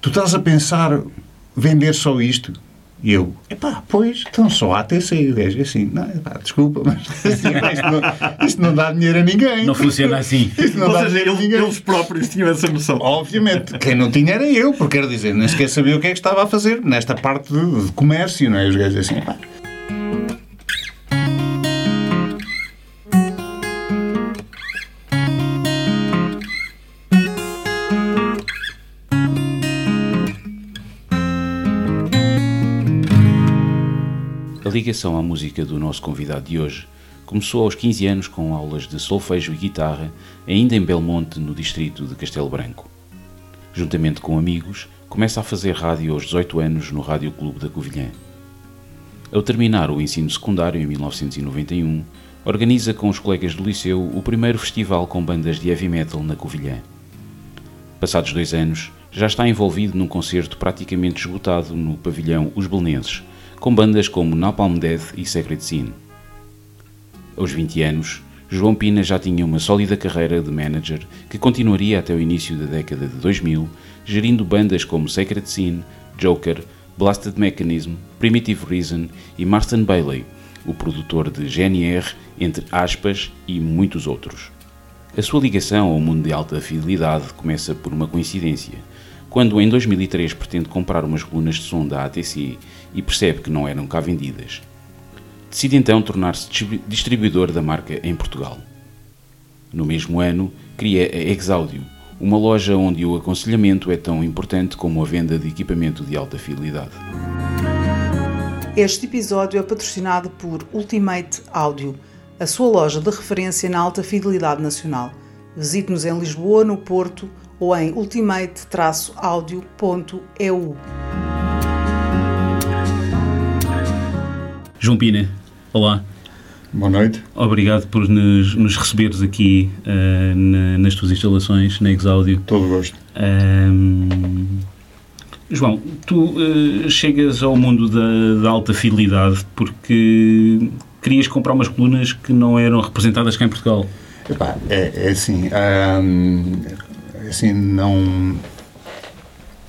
tu estás a pensar vender só isto? E eu, epá, pois, então só a ATC. E gajo, assim, não, epá, desculpa, mas assim, isto, não, isto não dá dinheiro a ninguém. Não funciona assim. Isto não Ou dá seja, dinheiro a eles, ninguém. eles próprios tinham essa noção. Obviamente, quem não tinha era eu, porque quer dizer, nem sequer sabia o que é que estava a fazer nesta parte de, de comércio, não é? Os gajos assim, pá. Ligação à música do nosso convidado de hoje começou aos 15 anos com aulas de solfejo e guitarra, ainda em Belmonte, no distrito de Castelo Branco. Juntamente com amigos, começa a fazer rádio aos 18 anos no Rádio Clube da Covilhã. Ao terminar o ensino secundário em 1991, organiza com os colegas do liceu o primeiro festival com bandas de heavy metal na Covilhã. Passados dois anos, já está envolvido num concerto praticamente esgotado no pavilhão Os Belenenses, com bandas como Napalm Death e Secret Sin. Aos 20 anos, João Pina já tinha uma sólida carreira de manager que continuaria até o início da década de 2000, gerindo bandas como Secret Sin, Joker, Blasted Mechanism, Primitive Reason e Marston Bailey, o produtor de GNR, entre aspas, e muitos outros. A sua ligação ao mundo de alta fidelidade começa por uma coincidência, quando em 2003 pretende comprar umas colunas de som da ATC e percebe que não eram cá vendidas. Decide então tornar-se distribu- distribuidor da marca em Portugal. No mesmo ano, cria a Exaudio, uma loja onde o aconselhamento é tão importante como a venda de equipamento de alta fidelidade. Este episódio é patrocinado por Ultimate Audio, a sua loja de referência na alta fidelidade nacional. Visite-nos em Lisboa, no Porto ou em ultimate-audio.eu. João Pina, olá. Boa noite. Obrigado por nos, nos receberes aqui eh, na- nas tuas instalações, na Exaudio. Todo gosto. Ahm, João, tu eh, chegas ao mundo da, da alta fidelidade porque querias comprar umas colunas que não eram representadas cá em Portugal. Epá, é, é assim, hum, é assim, não,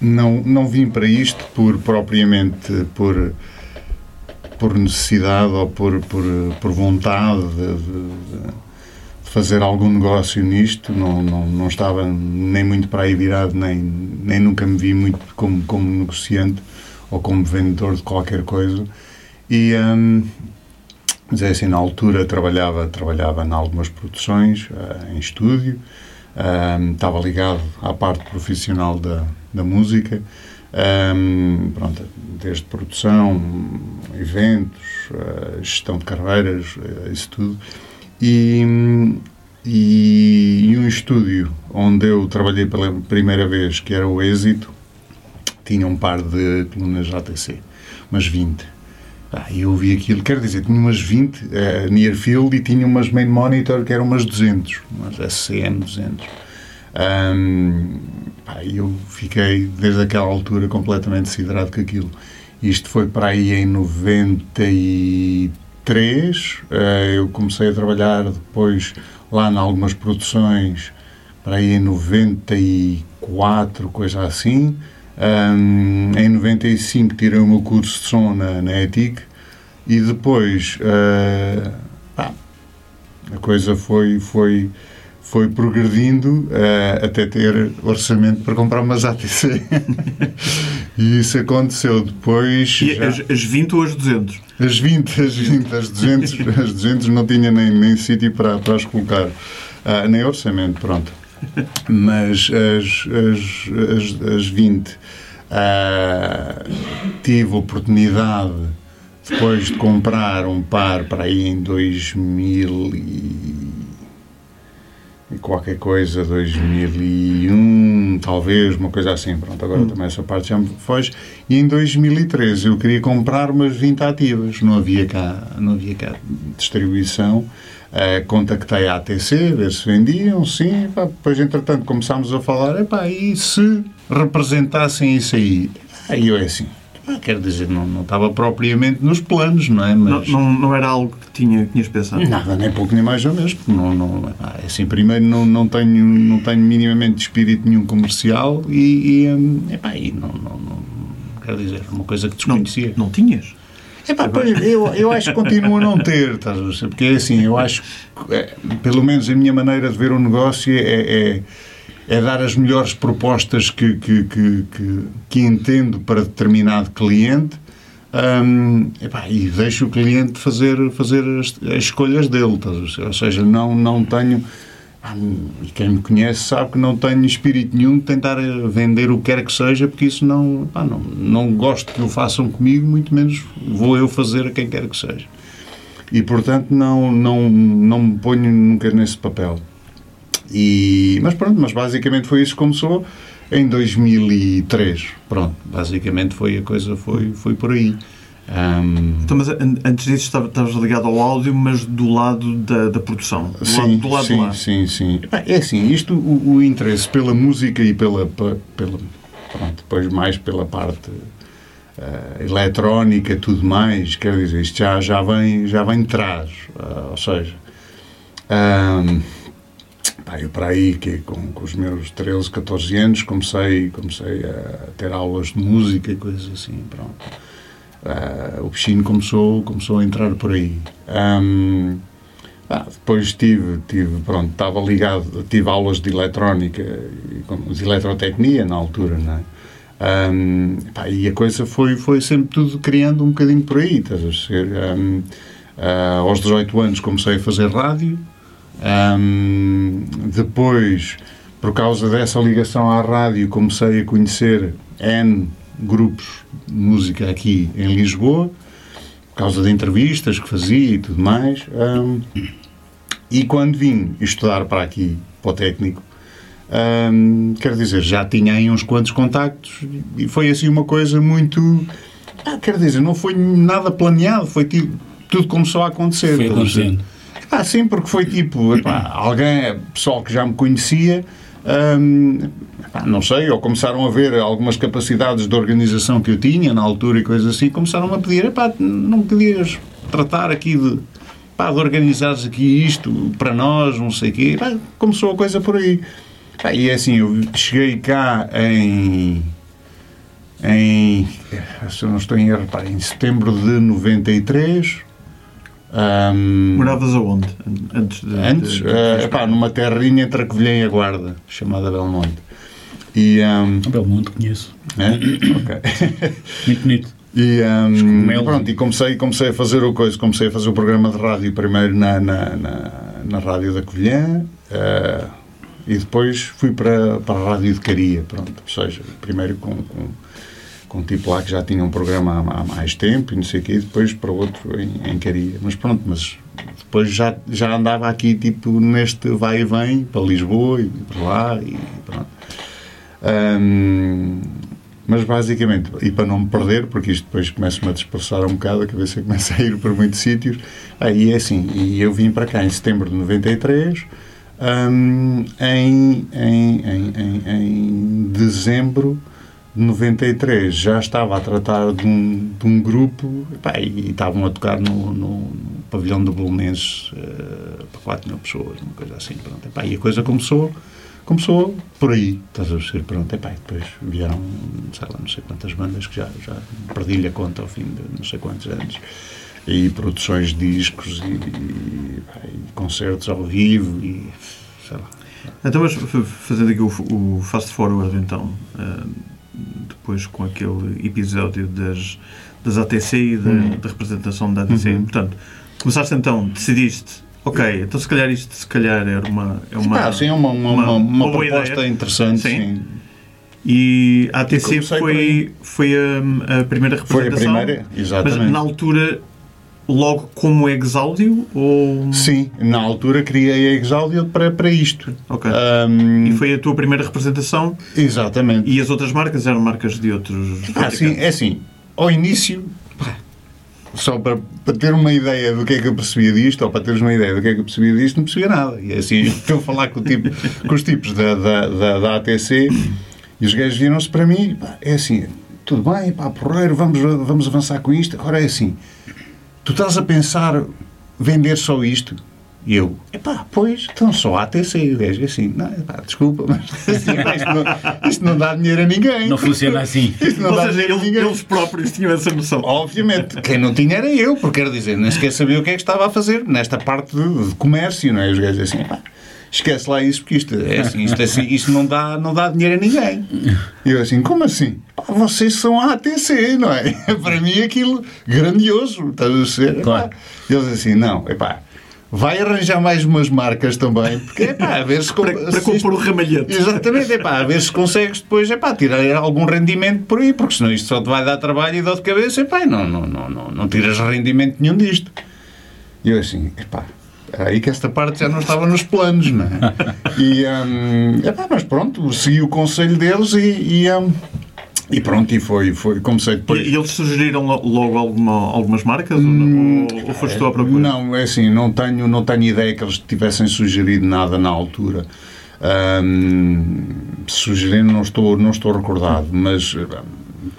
não, não vim para isto por propriamente por, por necessidade ou por, por, por vontade de, de- de fazer algum negócio nisto, não, não, não estava nem muito para aí virado, nem, nem nunca me vi muito como, como negociante ou como vendedor de qualquer coisa. E, hum, mas é assim, na altura trabalhava, trabalhava em algumas produções, eh, em estúdio, Ahm, estava ligado à parte profissional da, da música, Ahm, pronto, desde produção, eventos, eh, gestão de carreiras, eh, isso tudo. E, e, e um estúdio onde eu trabalhei pela primeira vez, que era o Êxito, tinha um par de colunas ATC, umas 20. Ah, eu vi aquilo, quer dizer, tinha umas 20 eh, near field e tinha umas main monitor que eram umas 200, umas SCM 200. Ahm, eu fiquei, desde aquela altura, completamente siderado com aquilo. Isto foi para aí em 93. eh, eu comecei a trabalhar depois lá em algumas produções, para aí em 94, coisa assim. Em 95 tirei o meu curso de som na, na ETIC e depois ah, pá, a coisa foi, foi, foi progredindo ah, até ter orçamento para comprar umas ATC. e isso aconteceu depois. E já- as, as 20 ou as 200? as 20, as 20, as 200, as 200 não tinha nem, nem sítio para, para as colocar, Ah, nem orçamento, pronto. Mas as, as, as, as 20 ah, tive a oportunidade depois de comprar um par para aí em 2000 e, e qualquer coisa, 2001, talvez, uma coisa assim. Pronto, agora também essa parte já me foge. E em 2013 eu queria comprar umas 20 ativas, não havia cá, não havia cá distribuição. Eh, contactei a ATC, ver se vendiam, sim. Pá, depois, entretanto, começámos a falar: epá, e se representassem isso aí? Aí eu é assim: quer dizer, não, não estava propriamente nos planos, não é? Não, Mas não, não era algo que tinha, que tinhas pensado. nada, nem pouco nem mais ou menos. Não, não, ah, é assim, primeiro, não, não, tenho, não tenho minimamente espírito nenhum comercial e, e, hum, epá, e não, não, não, quer dizer, uma coisa que Não, desconhecia. não tinhas? Epá, pois, eu, eu acho que continuo a não ter, estás a ver? Porque é assim, eu acho que, é, pelo menos a minha maneira de ver o negócio é, é, é dar as melhores propostas que, que, que, que, que entendo para determinado cliente hum, epá, e deixo o cliente fazer, fazer as, as escolhas dele, ou seja, não, não tenho. ah, E quem me conhece sabe que não tenho espírito nenhum de tentar eh, vender o que quer que seja, porque isso não, pá, não, não gosto que o façam comigo, muito menos vou eu fazer a quem quer que seja. E portanto não, não, não me ponho nunca nesse papel. E, mas pronto, mas basicamente foi isso que começou em 2003. Pronto, basicamente foi a coisa, foi, foi por aí. Ahm, Então, mas an- antes disso estava- estavas ligado ao áudio, mas do lado da, da produção. Do lado, Sim, do lado sim, lá. sim, sim. É assim, isto, o, o interesse pela música e pela, pe- pela pronto, depois mais pela parte eh, eletrónica, tudo mais, quer dizer, isto já, já, vem, já vem de trás, ah, ou seja, ahm, eu para aí, que com, com os meus 13, 14 anos, comecei, comecei a ter aulas de música e coisas assim, pronto. Ah, o bichinho começou, começou a entrar por aí. Ahm, ah, depois tive, tive, pronto, estava ligado, tive aulas de eletrónica, de eletrotecnia na altura, não é? Ahm, pá, e a coisa foi, foi sempre tudo criando um bocadinho por aí, estás a ser? Ahm, ah, aos 18 anos comecei a fazer rádio, Ahm, depois, por causa dessa ligação à rádio, comecei a conhecer N grupos de música aqui em Lisboa, por causa de entrevistas que fazia e tudo mais. Ahm, e quando vim estudar para aqui, para o técnico, Hum, quer dizer, já tinha aí uns quantos contactos e foi assim uma coisa muito. Ah, quer dizer, não foi nada planeado, foi tipo, tudo começou a acontecer. Foi acontecendo. Ah, sim, porque foi tipo, epá, alguém, pessoal que já me conhecia, hum, epá, não sei, ou começaram a ver algumas capacidades de organização que eu tinha na altura e coisas assim, começaram a pedir, epá, não podias tratar aqui de, pá, de organizares aqui isto para nós, não sei o quê. Epá, começou a coisa por aí. Pá, e é assim, eu cheguei cá em. em. se eu não estou em erro, em setembro de 93. Hum, Moravas aonde? An- Antes de. Antes, de- de- epá, numa terrinha entre a Covilhã e a Guarda, chamada Belmonte. E, um, Belmonte conheço. é? Ok. Muito bonito. E, um, pronto, e comecei, comecei a fazer o coisa, comecei a fazer o programa de rádio primeiro na, na, na, na rádio da Covilhã eh, e depois fui para, para a rádio de Caria, pronto, ou seja, primeiro com, com, com um tipo lá que já tinha um programa há, há mais tempo e não sei o quê, e depois para outro em, em Caria, mas pronto, mas depois já, já andava aqui tipo neste vai e vem para Lisboa e para lá e pronto. Hum, mas basicamente, e para não me perder, porque isto depois começa-me a dispersar um bocado, a cabeça começa a ir para muitos sítios, aí é assim, e eu vim para cá em setembro de 93, hum, em, em, em, em, em dezembro de 93 já estava a tratar de um, de um grupo epá, e, estavam a tocar no, no, pavilhão do Bolonenses eh, para 4 mil pessoas, uma coisa assim. Pronto, epá, e a coisa começou, começou por aí, estás a ver? Pronto, epá, e depois vieram, sei lá, não sei quantas bandas que já, já perdi-lhe a conta ao fim de não sei quantos anos. E produções de discos e, e, e concertos ao vivo e sei lá. Então, mas fazendo aqui o, o fast forward, então, ah, depois com aquele episódio das, das ATC e da, Uhum. da representação da ATC. Portanto, começaste então, decidiste, ok, então se calhar isto se calhar era uma. É uma Ah, sim, é uma, uma, uma- uma, proposta ideia. interessante. Sim. sim. E a ATC foi, foi a, a primeira Foi a representação. primeira, exatamente. Mas na altura, logo como exáudio ou. Sim, na altura criei a Exaudio para, para isto. Ok. Ahm, E foi a tua primeira representação Exatamente. e as outras marcas eram marcas de outros. Ah, sim, é assim, ao início, pá, só para, para ter uma ideia do que é que eu percebia disto, ou para teres uma ideia do que é que eu percebia disto, não percebia nada. E é assim, estou a falar com, o tipo, com os tipos da, da, da, da ATC e os gajos viram-se para mim, pá, é assim, tudo bem, pá, porreiro, vamos, vamos avançar com isto. Agora é assim, tu estás a pensar vender só isto? E eu, epá, pois, então só a ATC. O gajo assim, não, epá, desculpa, mas assim, isto, não, isto não dá dinheiro a ninguém. Não funciona assim. Isto não Ou dá seja, dinheiro a ninguém. eles próprios tinham essa noção. Obviamente, quem não tinha era eu, porque quero dizer, nem sequer sabia o que é que estava a fazer nesta parte de, de comércio, não é? Os gajos assim, pá, esquece lá isso, porque isto, é assim, isto, é assim, isto não, dá, não dá dinheiro a ninguém. E eu assim, como assim? Pá, vocês são a ATC, não é? Para mim aquilo grandioso, estás a ser? Claro. Eles assim, não, epá, vai arranjar mais umas marcas também, porque é pá, a ver se... Para, para compor o ramalhete. Exatamente, é pá, a ver se consegues depois, é pá, tirar algum rendimento por aí, porque senão isto só te vai dar trabalho e dor de cabeça, é pá, não, não, não, não, não tiras rendimento nenhum disto. E eu assim, é pá, aí que esta parte já não estava nos planos, não é? E, hum, é pá, mas pronto, segui o conselho deles e, e, hum, e pronto, e foi, foi comecei depois. E, eles sugeriram lo- logo alguma, algumas marcas? ou, não? ou, ou foste tu à procura? Não, é assim, não tenho, não tenho ideia que eles tivessem sugerido nada na altura. Ahm, sugerindo, não estou, não estou recordado, mas ah,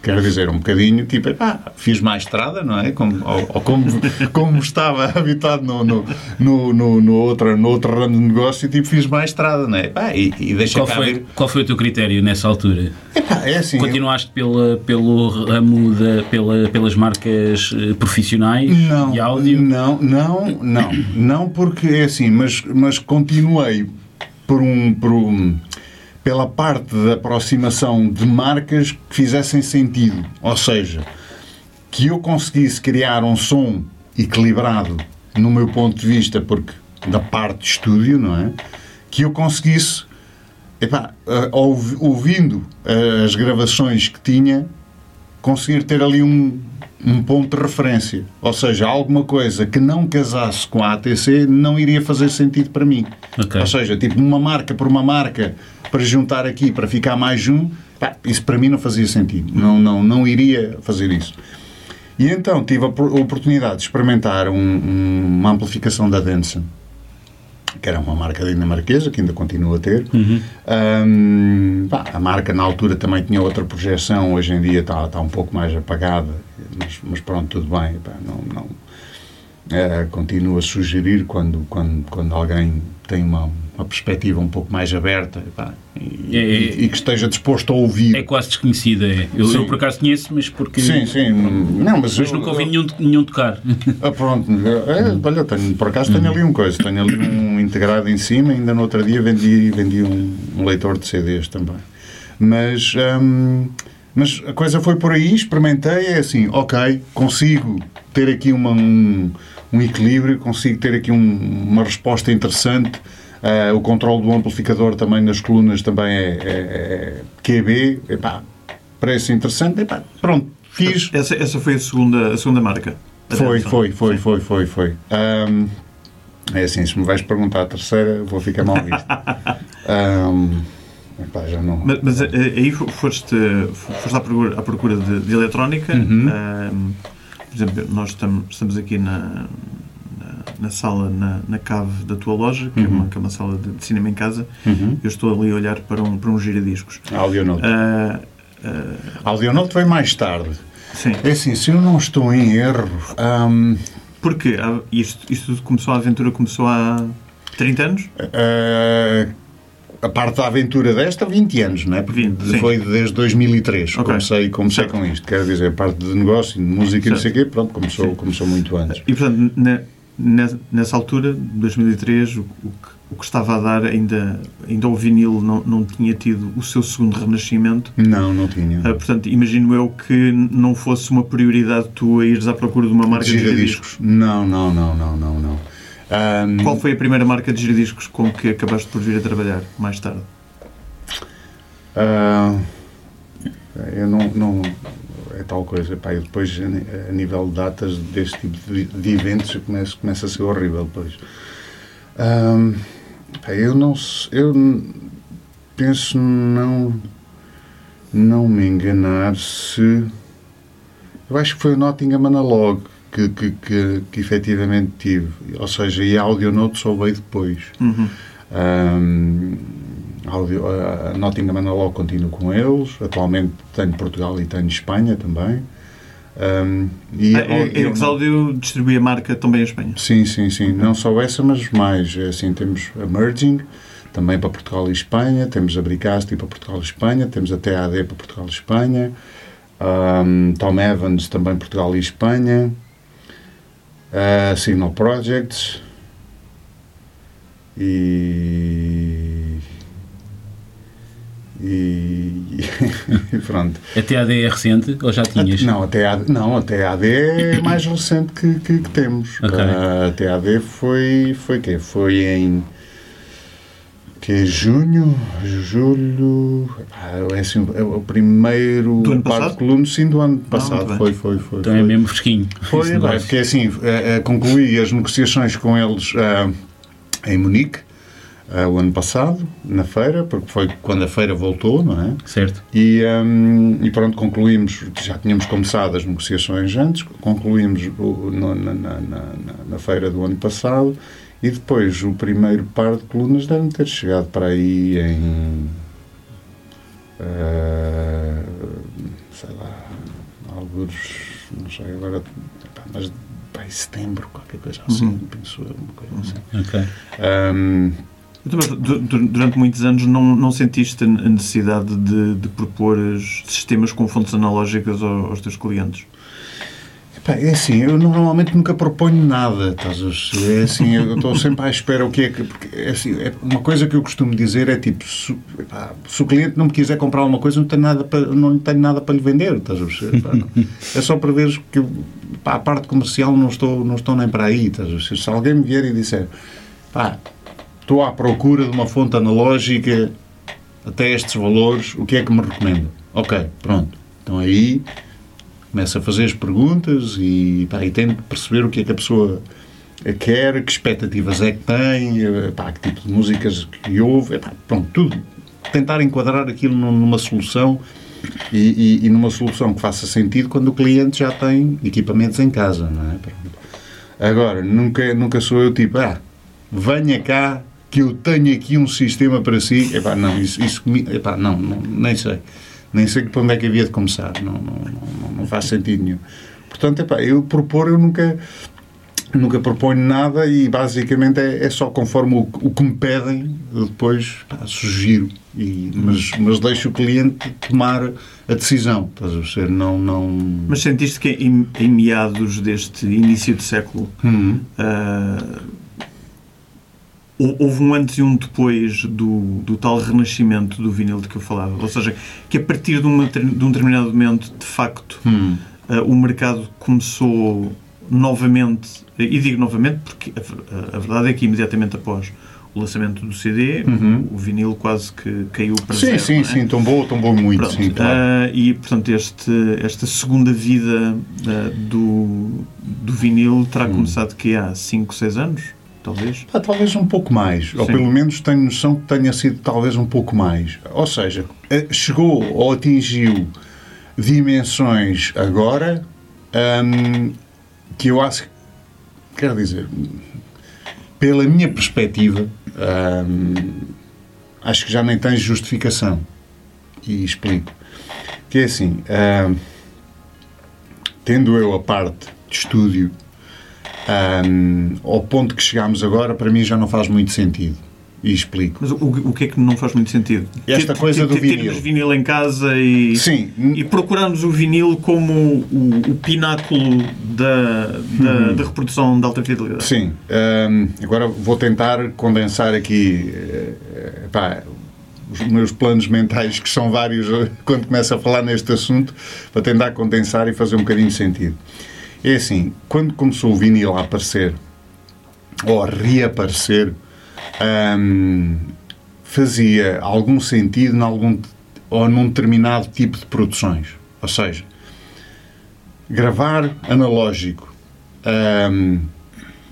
quero dizer, um bocadinho, tipo, epá, fiz mais estrada, não é? Como, ou, ou como, como estava habitado no, no, no, no, no, outro, no outro ramo de negócio, tipo, fiz mais estrada, não é? Epá, e, e deixa Qual foi, ver. qual foi o teu critério nessa altura? Epá, é assim, Continuaste pela, pelo ramo da, pela, pelas marcas eh, profissionais Não, de áudio? não, não, não, não porque é assim, mas, mas continuei por um, por um, pela parte da aproximação de marcas que fizessem sentido, ou seja, que eu conseguisse criar um som equilibrado no meu ponto de vista, porque da parte de estúdio, não é? Que eu conseguisse epá, eh, ouvi- ouvindo eh, as gravações que tinha, conseguir ter ali um, um ponto de referência. Ou seja, alguma coisa que não casasse com a ATC não iria fazer sentido para mim. Ok. Ou seja, tipo uma marca por uma marca para juntar aqui para ficar mais um, pá, isso para mim não fazia sentido. Não, não, não iria fazer isso. E então tive a oportunidade de experimentar um- um- uma amplificação da Denson, que era uma marca dinamarquesa, que ainda continua a ter. Hum, pá, a marca na altura também tinha outra projeção, hoje em dia está, está um pouco mais apagada, mas, mas pronto, tudo bem. pá, não, não, eh, continuo a sugerir quando, quando, quando alguém tem uma, uma perspectiva um pouco mais aberta pá, e, É, é. e- e que esteja disposto a ouvir. É quase desconhecida. é. Eu, eu por acaso conheço, mas porque. Sim, sim. Não, mas, Mas eu- nunca ouvi eu- nenhum, nenhum tocar. Ah, pronto, é, olha, tenho, por acaso tenho ali um coisa, tenho ali um integrado em cima, ainda no outro dia vendi, vendi um, um leitor de CDs também. Mas, hum, mas a coisa foi por aí, experimentei, é assim, ok, consigo ter aqui uma, um, um equilíbrio, consigo ter aqui um- uma resposta interessante. Ah, o controle do amplificador também nas colunas também é, é, é QB, epá, parece interessante, epá, pronto, fiz. Essa, essa foi a segunda, a segunda marca. A Foi, foi, foi, foi, foi, foi. Ahm, é assim, se me vais perguntar a terceira, vou ficar mal visto. Ahm, epá, já não. Mas, mas, eh, aí fo- foste, foste à procura, à procura de, de eletrónica. Uhum. Ahm, por exemplo, nós estamos, estamos aqui na, na, sala, na, na cave da tua loja, que, é, uma, que é uma sala de, de cinema em casa. Uhum. Eu estou ali a olhar para um, para um giradiscos. Audionote. Ah, Audionote veio mais tarde. sim. É assim, se eu não estou em erro. ahm, Porque há- isto, isto começou, a aventura começou há 30 anos? ah, a parte da aventura desta, 20 anos, não é? Porque 20, sim. foi desde 2003 Ok. comecei, comecei Certo. com isto. Quero dizer, a parte de negócio, de música e não sei o quê, pronto, começou, começou muito antes. E, portanto, na- nessa altura, 2003, o, o que, o que estava a dar ainda, ainda o vinil não, não tinha tido o seu segundo renascimento. Não, não tinha. Ah, portanto, imagino eu que não fosse uma prioridade tu a ires à procura de uma marca de giradiscos. Não, não, não, não, não, não. Ahm, Qual foi a primeira marca de giradiscos com que acabaste por vir a trabalhar mais tarde? Ah, eu não, não. É tal coisa. Pá, eu depois, a nível de datas deste tipo de, de eventos, eu começo, começa a ser horrível. Depois. Pá, eu não. Eu penso não. Não me enganar se. Eu acho que foi o Nottingham Analog que, que, que, que efetivamente tive. Ou seja, e a Audionote só veio depois. Uhum. Ahm, Audio, a Nottingham Analog continuo com eles. Atualmente tenho Portugal e tenho Espanha também. Um, e, ah, e, Exaudio distribui a marca também em Espanha? Sim, sim, sim. Não só essa, mas mais. É assim, temos a Merging, também para Portugal e Espanha. Temos a Bricasti para Portugal e Espanha. Temos a TAD para Portugal e Espanha. Um, Tom Evans também Portugal e Espanha. Uh, Signal Projects. E e, pronto. A TAD é recente ou já tinhas? Não, a TAD, não, a TAD é mais recente que, que, que temos. Okay. A TAD foi, foi quê? Foi em que é junho, julho, é, assim, é o primeiro do ano passado? Coluno, sim, do ano ah, passado, foi, foi, foi. Então é foi. é mesmo fresquinho. Foi, é, porque assim, concluí as negociações com eles uh, em Munique, uh, o ano passado, na feira, porque foi quando a feira voltou, não é? Certo. E, um, e pronto, concluímos, já tínhamos começado as negociações antes, concluímos o, no, na, na, na, na, feira do ano passado e depois o primeiro par de colunas deve ter chegado para aí em. Uh, sei lá, alguns, não sei agora, mas para setembro, qualquer coisa assim, uhum. penso eu, uma coisa assim. Ok. Um, Durante muitos anos não, não sentiste a necessidade de, de propor sistemas com fontes analógicas aos, aos teus clientes? é assim, eu normalmente nunca proponho nada, estás a É assim, eu estou sempre à espera o que é que. Porque, é assim, é uma coisa que eu costumo dizer é tipo: se, se o cliente não me quiser comprar uma coisa, não tenho nada para, não tenho nada para lhe vender, estás a ver? é só para ver que a parte comercial não estou, não estou nem para aí, estás a? Se alguém me vier e disser, pá, estou à procura de uma fonte analógica até estes valores, o que é que me recomenda? Ok, pronto. Então aí começa a fazer as perguntas e, pá, e tento perceber o que é que a pessoa quer, que expectativas é que tem, pá, que tipo de músicas que ouve, pá, pronto, tudo. Tentar enquadrar aquilo numa solução e, e, e, numa solução que faça sentido quando o cliente já tem equipamentos em casa, não é? Agora, nunca, nunca sou eu tipo, ah, venha cá que eu tenho aqui um sistema para si. Epá, não, isso, isso epá, não, não, nem sei. Nem sei para onde é que havia de começar. Não, não, não, não faz sentido nenhum. Portanto, epá, eu propor, eu nunca, nunca proponho nada e basicamente é, é só conforme o, o, que me pedem, eu depois pá, sugiro. E, mas, mas deixo o cliente tomar a decisão. Estás a ver? Não, não... Mas sentiste que em, em meados deste início de século. Uhum. Uh, houve um antes e um depois do, do tal renascimento do vinil de que eu falava. Ou seja, que a partir de, uma, de um determinado momento, de facto, hum. uh, o mercado começou novamente, e digo novamente porque a, a, verdade é que imediatamente após o lançamento do CD, uhum. o, o, vinil quase que caiu para sim, zero. Sim, é? sim, tombou, tombou muito. Pronto, sim, claro. uh, e, portanto, este, esta segunda vida uh, do, do vinil terá hum. começado que há 5, 6 anos? Talvez? Ah, talvez um pouco mais, Sim. ou pelo menos tenho noção que tenha sido talvez um pouco mais. Ou seja, eh, chegou ou atingiu dimensões agora hum, que eu acho, quero dizer, pela minha perspectiva, hum, acho que já nem tem justificação. E explico. Que é assim, hum, tendo eu a parte de estúdio um, ao ponto que chegámos agora, para mim já não faz muito sentido. E explico. Mas o, o que é que não faz muito sentido? Esta coisa do vinil. Termos vinil em casa e, Sim. e procuramos o vinil como o, o pináculo da, da, hum. da, reprodução de alta fidelidade. Sim. Um, agora vou tentar condensar aqui pá, os meus planos mentais, que são vários quando começo a falar neste assunto, para tentar condensar e fazer um bocadinho de sentido. É assim, quando começou o vinil a aparecer, ou a reaparecer, hum, fazia algum sentido em algum, ou num determinado tipo de produções. Ou seja, gravar analógico hum,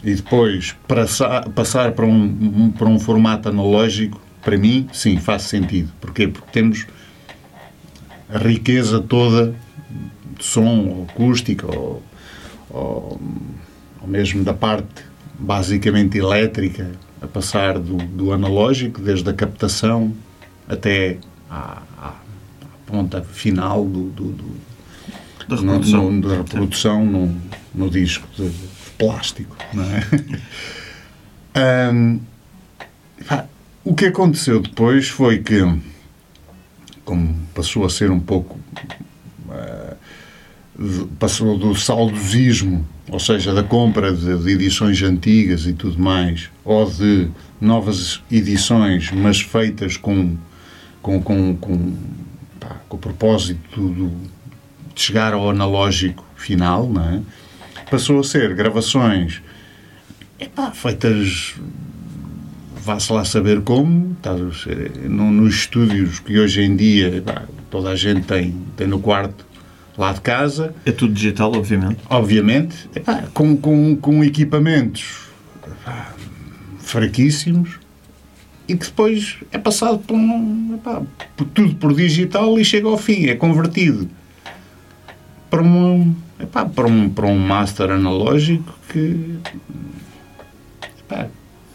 e depois passar, passar para, um, para um formato analógico, para mim, sim, faz sentido. Porquê? Porque temos a riqueza toda de som, acústica, ou ou, ou mesmo da parte basicamente elétrica, a passar do, do analógico, desde a captação até à, à, à ponta final do, do, do Da reprodução. no- no- da reprodução no, no disco de, de plástico. Não é? Pá, o que aconteceu depois foi que, como passou a ser um pouco. Passou do saudosismo, ou seja, da compra de, de edições antigas e tudo mais, ou de novas edições, mas feitas com, com, com, com, pá, com o propósito do, de chegar ao analógico final, não é? passou a ser gravações epá, feitas vá-se lá saber como estás nos estúdios que hoje em dia epá, toda a gente tem, tem no quarto lá de casa É tudo digital, obviamente. obviamente epá, com, com, com equipamentos epá, fraquíssimos e que depois é passado por, um, epá, por tudo por digital e chega ao fim, é convertido para um, epá, para um, para um master analógico que epá,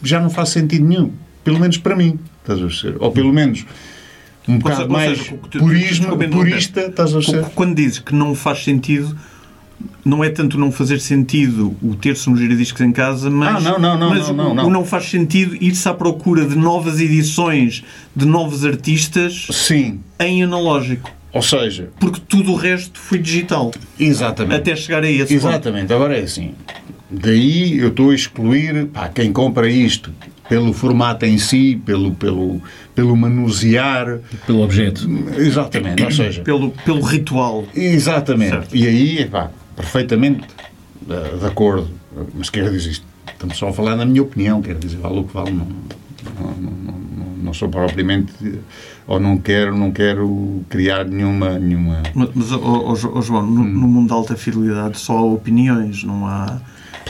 já não faz sentido nenhum, pelo menos para mim, estás a ver? Ou pelo menos um bocado mais seja, purismo, purista, estás a ver? Quando dizes que não faz sentido, não é tanto não fazer sentido o ter-se um giradiscos em casa, mas, Ah, não, não, não, mas não, não, o- não. o não faz sentido ir-se à procura de novas edições de novos artistas Sim, em analógico. ou seja, Porque tudo o resto foi digital. exatamente. Até chegar a esse ponto. Exatamente, agora é assim. Daí eu estou a excluir pá, quem compra isto pelo formato em si, pelo, pelo, pelo manusear. Pelo objeto. Exatamente, ou seja, Pelo, pelo ritual. exatamente. Certo. E aí, epá, perfeitamente eh, de acordo. Mas quero dizer isto, estamos só a falar na minha opinião, quero dizer, vale o que vale, não, não, não, não, não sou propriamente, ou não quero, não quero criar nenhuma, nenhuma Mas, mas, ó- ó João, no, no mundo da alta fidelidade só há opiniões, não há,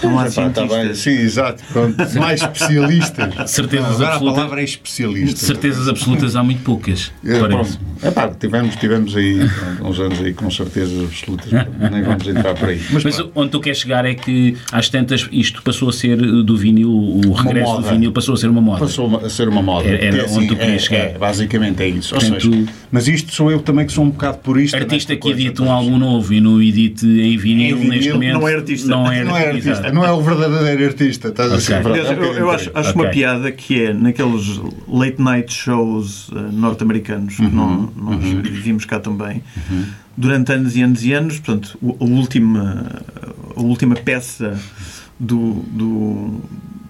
não há tá bem, cientistas. sim, exato. Pronto. Mais especialistas. Certezas Agora a palavra é especialista. Certezas absolutas há muito poucas. É, parece. Epá, tivemos, tivemos aí uns anos aí com certezas absolutas. Nem vamos entrar por aí. Mas, Mas onde tu queres chegar é que, às tantas, isto passou a ser do vinil, o regresso do moda. vinil passou a ser uma moda. passou a ser uma moda. Era- era Porque, onde tu querias é, chegar. é, basicamente é isso. Ou Portanto, seja, mas isto sou eu também que sou um bocado purista. Artista que edita um álbum novo e não edite em vinil, Em vinil, neste momento. não é artista. Não é, Não é artista. Não é o verdadeiro artista. Estás a Ok. ser Aliás, eu, eu acho, acho uma Ok. piada que é naqueles late night shows eh, norte-americanos que Uhum. nó- nós vimos cá também, durante anos e anos e anos, portanto, a última, a última peça do, do,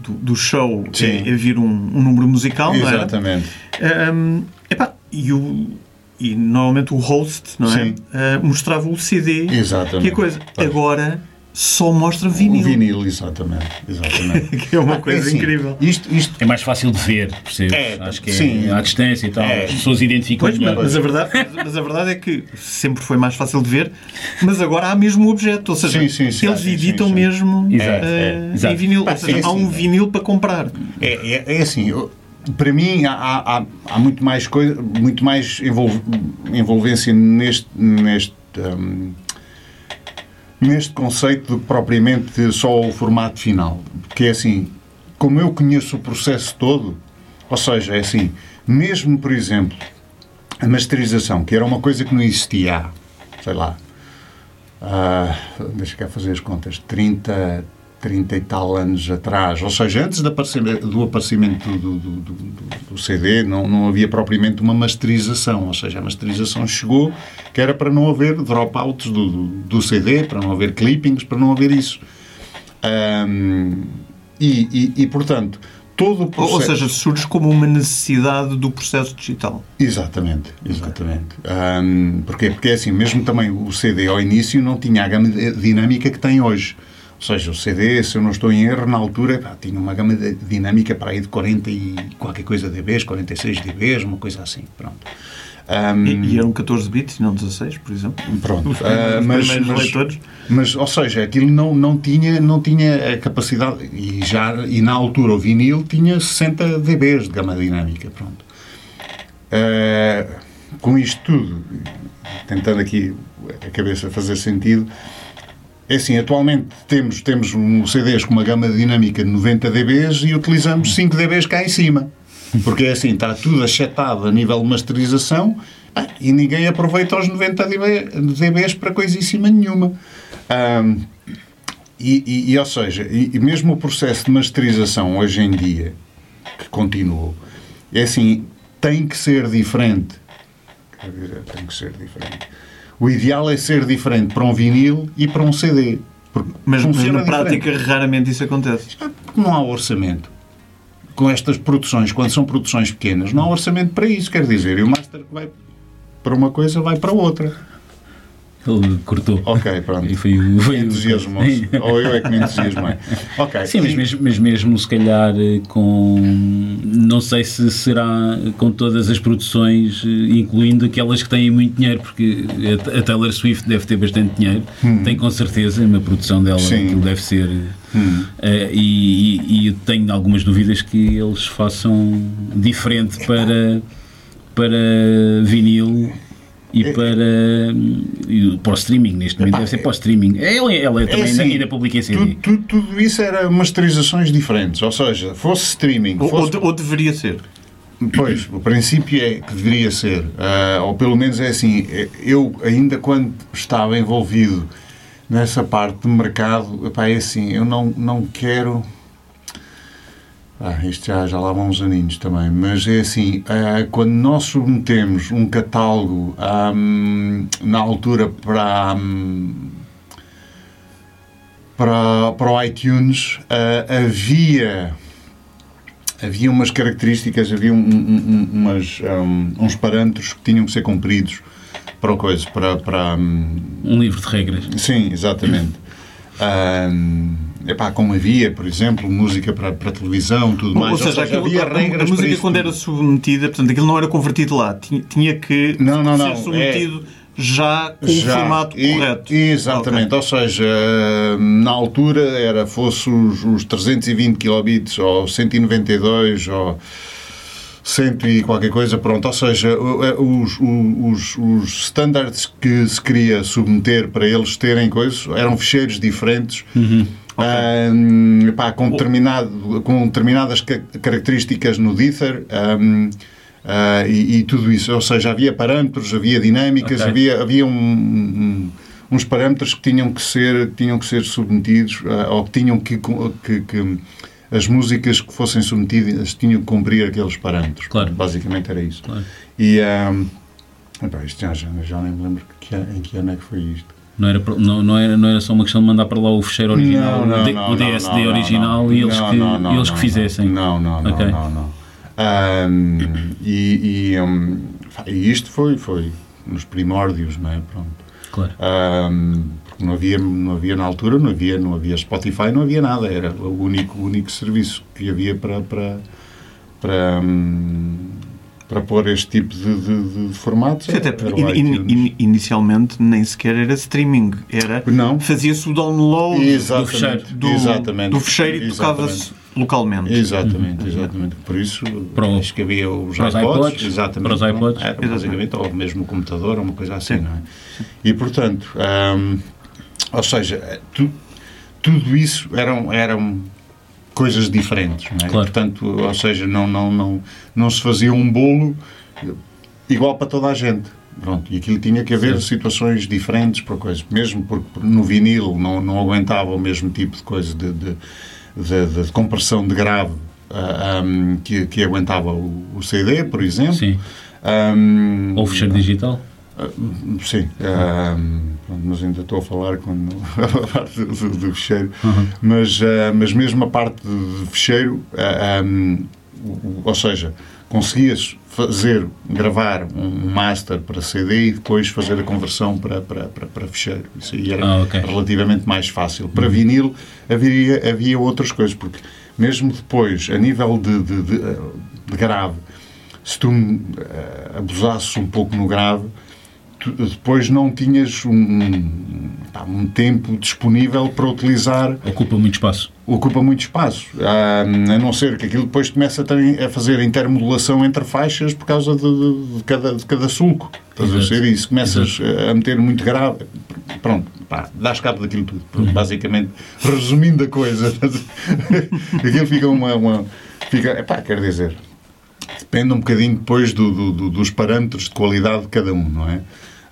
do, do show Sim. é, é vir um, um número musical, não é? Exatamente. Um, epá, e, o, e normalmente o host não é? Uh, mostrava o CD. Exatamente. Que é coisa. Agora só mostra O vinil. vinil, exatamente. exatamente. Que é uma coisa assim, incrível. Isto, isto É mais fácil de ver, percebes? É, Acho que é sim. à distância e tal. É. As pessoas identificam Pois, mas, melhor. mas a verdade, mas a verdade é que sempre foi mais fácil de ver, mas agora há mesmo o objeto. Ou seja, Sim, sim, sim, eles sim, editam sim, sim. mesmo uh, é, em vinil. Pá, Ou seja, sim, há um sim. vinil para comprar. É, é, é assim, eu- para mim há, há, há muito mais coisa, muito mais envol- envolvência neste, neste, hum, neste conceito que propriamente só o formato final. Porque é assim, como eu conheço o processo todo, ou seja, é assim, mesmo por exemplo, a masterização, que era uma coisa que não existia há, sei lá, ah, deixa cá fazer as contas, 30, 30 e tal anos atrás, ou seja, antes do aparecimento do, aparecimento do, do, do- CD, não, não havia propriamente uma masterização, ou seja, a masterização chegou que era para não haver dropouts do, do, CD, para não haver clippings, para não haver isso. Ahm, e, e, e, portanto, todo o processo... ou seja, surge como uma necessidade do processo digital. Exatamente, exatamente. Ahm, porquê? Porque é assim, mesmo também o CD ao início não tinha a gama dinâmica que tem hoje. Ou seja, o CD, se eu não estou em erro, na altura pá, tinha uma gama de- dinâmica para aí de 40 e qualquer coisa dBs, 46 dBs, uma coisa assim. Pronto. Ahm, E, e eram 14 bits não 16, por exemplo. Pronto, Os primeiros- mas, mas, leitores. mas, ou seja, aquilo não, não, tinha, não tinha a capacidade, e, já, e na altura o vinil tinha 60 dBs de gama dinâmica, pronto. Ah, com isto tudo, tentando aqui a cabeça fazer sentido, é assim, atualmente temos, temos um CDs com uma gama dinâmica de 90 dBs e utilizamos 5 dBs cá em cima. Porque é assim, está tudo achatado a nível de masterização ah, e ninguém aproveita os 90 dBs para coisíssima nenhuma. Um, e, e, e, ou seja, e, e, mesmo o processo de masterização hoje em dia, que continuou, é assim, tem que ser diferente. Tem que ser diferente. O ideal é ser diferente para um vinil e para um CD. Mas, mas na prática raramente isso acontece. Porque não há orçamento. Com estas produções, quando são produções pequenas, não há orçamento para isso. Quer dizer, e o master que vai para uma coisa vai para outra. Ele cortou. Ok, pronto. E foi, foi entusiasmou-se. Ou eu é que me entusiasmei. Ok. Sim, mas mesmo, mas mesmo se calhar com. Não sei se será com todas as produções, incluindo aquelas que têm muito dinheiro, porque a Taylor Swift deve ter bastante dinheiro, hum. tem com certeza, na produção dela Sim. aquilo deve ser. Hum. Uh, e, e, e tenho algumas dúvidas que eles façam diferente para, para vinil e é. para, e para o streaming, neste momento deve ser para o streaming. Ela, ela é também é assim, ainda publica em CD. Tudo, tudo, isso era masterizações diferentes, ou seja, fosse streaming. Fosse... Ou, ou, deveria ser. Pois, o princípio é que deveria ser, uh, ou pelo menos é assim. Eu, ainda quando estava envolvido nessa parte do mercado, epá, é assim, eu não, não quero ah, isto já, já lá vão uns aninhos também, mas é assim, ah, quando nós submetemos um catálogo um, na altura para, um, para, para o iTunes, uh, havia havia umas características, havia um, um, umas, uns parâmetros que tinham que ser cumpridos para o coisa, para, para um livro de regras. Sim, exatamente. Epá, como havia, por exemplo, música para, para televisão, tudo mais. Ou seja, Ou seja aquilo, havia regras a música quando tudo. era submetida, portanto, aquilo não era convertido lá, tinha, tinha que não, não, não, ser submetido é... Já com já, o formato e, correto. Exatamente, okay. ou seja, na altura era, fosse os, os 320 kilobits ou 192 ou cento e qualquer coisa, pronto. Ou seja, é, os, os, os standards que se queria submeter para eles terem coisas eram fecheiros diferentes. Uhum. Okay. Um, pá, com, determinado, com determinadas características no Dither um, uh, e, e, tudo isso. Ou seja, havia parâmetros, havia dinâmicas, okay. havia, havia um, um, uns parâmetros que tinham que ser, tinham que ser submetidos uh, ou que tinham que, que, que as músicas que fossem submetidas tinham que cumprir aqueles parâmetros. Claro. Basicamente era isso. Claro. E um, isto já, já, já, nem me lembro que, em que ano é que foi isto. Não era, não, não, era, não era só uma questão de mandar para lá o fecheiro original, não, não, o DSD original e eles que, eles que fizessem. Não, não, não. Okay. não, não. Um, e, e, um, e, isto foi, foi nos primórdios, não é? Pronto. Claro. Um, não havia, não havia na altura, não havia, não havia Spotify, não havia nada. Era o único, o único serviço que havia para, para, para, hum, para pôr este tipo de, de, de formatos. Sim, até porque in, in, inicialmente nem sequer era streaming, era fazia-se o download exatamente, do fecheiro, do, exatamente, do fecheiro e tocava-se localmente. Exatamente, exatamente. Por isso, para acho que havia os iPods, iPods, exatamente, para os iPods, era, basicamente, ou mesmo o computador, ou uma coisa assim, Sim. não é? E, portanto, hum, ou seja, tu, tudo isso eram, eram coisas diferentes, é? Claro. Portanto, ou seja, não, não, não, não se fazia um bolo igual para toda a gente. Pronto, e aquilo tinha que haver Sim. situações diferentes para coisas, mesmo porque no vinil não, não aguentava o mesmo tipo de coisa de, de, de, de compressão de grave uh, ah, um, que, que aguentava o, o, CD, por exemplo. Sim. Um, Ou o fecheiro digital. Uh, sim. Um, mas ainda estou a falar quando, a parte do, do fecheiro, uhum. mas, uh, mas mesmo a parte do fecheiro, uh, um, ou seja, conseguias fazer, gravar um master para CD e depois fazer a conversão para, para, para, para fecheiro. Isso aí era ah, okay. relativamente mais fácil. Para vinil havia, havia outras coisas, porque mesmo depois, a nível de, de, de, de grave, se tu uh, abusasses um pouco no grave, depois não tinhas um, um, tempo disponível para utilizar. Ocupa muito espaço. Ocupa muito espaço. Ah, a não ser que aquilo depois comece a, a fazer intermodulação entre faixas por causa de, de, de cada, de cada sulco. Estás a ser isso? Começas Exato. a meter muito grave. Pronto, pá, dás cabo daquilo tudo. Uhum. Basicamente, resumindo a coisa, aquilo fica uma. uma fica, epá, quer dizer depende um bocadinho depois do, do, do, dos parâmetros de qualidade de cada um, não é?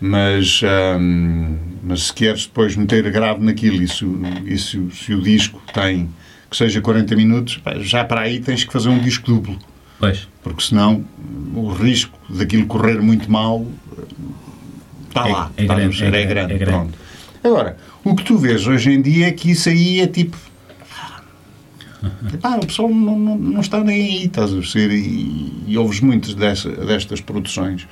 Mas, hum, mas se queres depois meter grave naquilo e se, o disco tem que seja 40 minutos, já para aí tens que fazer um disco duplo. Pois. Porque senão o risco daquilo correr muito mal está É- lá. é está grande, é é grande, é grande. pronto. Agora, o que tu vês hoje em dia é que isso aí é tipo. Epá, o pessoal não, não, não está nem aí, estás a perceber? E, e ouves muitas destas produções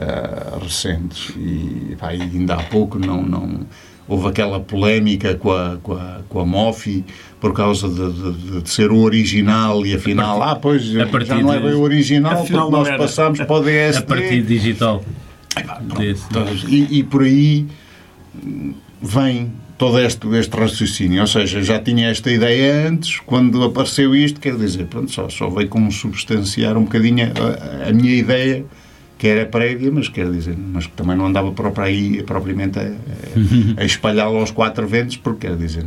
ah, recentes. E, epá, e ainda há pouco não, não, houve aquela polémica com a, com a, com a Mofi por causa de, de- de ser o original e afinal, ah, pois partir já não é bem o original porque nós era. passámos para o DST. A partir digital. Desse. Estás- E, e por aí hum, vem todo este, este raciocínio. Ou seja, já tinha esta ideia antes, quando apareceu isto, quer dizer, pronto, só, só veio como substanciar um bocadinho a, a minha ideia, que era prévia, mas quer dizer, mas que também não andava para aí, propriamente a, a, a espalhá-lo aos quatro ventos, porque quer dizer,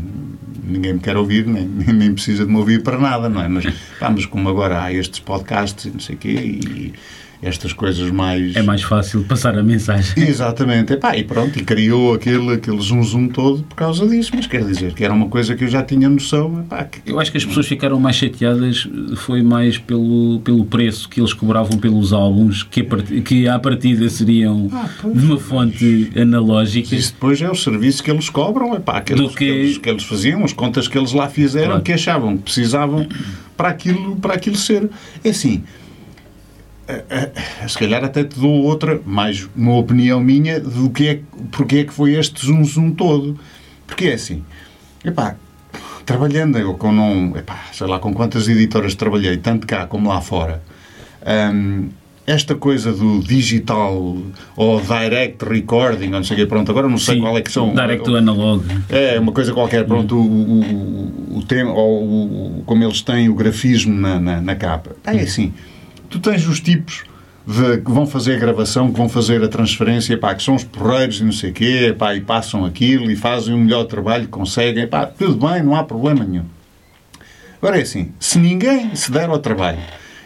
ninguém me quer ouvir, nem, nem precisa de me ouvir para nada, não é? Mas, pá, mas como agora há estes podcasts e não sei o quê, e estas coisas mais... É mais fácil passar a mensagem. Exatamente, Epá, e pronto, e criou aquele, aquele zoom zoom todo por causa disso, mas quer dizer que era uma coisa que eu já tinha noção, epá, que Eu acho que as pessoas ficaram mais chateadas foi mais pelo, pelo preço que eles cobravam pelos álbuns, que, a part- que à partida seriam Ah, pois. de uma fonte analógica. isso depois é o serviço que eles cobram, epá, aqueles, Do que... que- eles, que eles faziam, as contas que eles lá fizeram, Claro. que achavam que precisavam para aquilo, para aquilo ser. É assim, se calhar até te dou outra, mais uma opinião minha, do que é, porque é que foi este zoom zoom todo. Porque é assim, epá, trabalhando eu com não, epá, sei lá com quantas editoras trabalhei, tanto cá como lá fora, hum, esta coisa do digital ou direct recording, ou não sei o quê, pronto, agora não sei Sim, qual é que são. Direct to analog. É, uma coisa qualquer, pronto, o, o, o, o tema, ou como eles têm o grafismo na, na, na capa. É assim, tu tens os tipos de, que vão fazer a gravação, que vão fazer a transferência, pá, que são os porreiros e não sei o quê, pá, e passam aquilo e fazem o melhor trabalho que conseguem, pá, tudo bem, não há problema nenhum. Agora é assim, se ninguém se der ao trabalho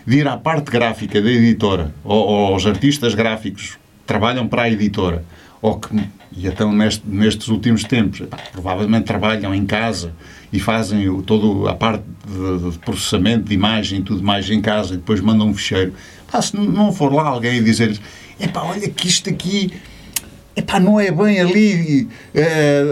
de ir à parte gráfica da editora, ou, ou aos artistas gráficos que trabalham para a editora, ou que, e então neste, nestes últimos tempos, epá, provavelmente trabalham em casa e fazem o, todo a parte de, de processamento de imagem e tudo mais em casa e depois mandam um ficheiro. Pá, se não for lá alguém dizer-lhes, epá, olha que isto aqui epá, não é bem ali eh,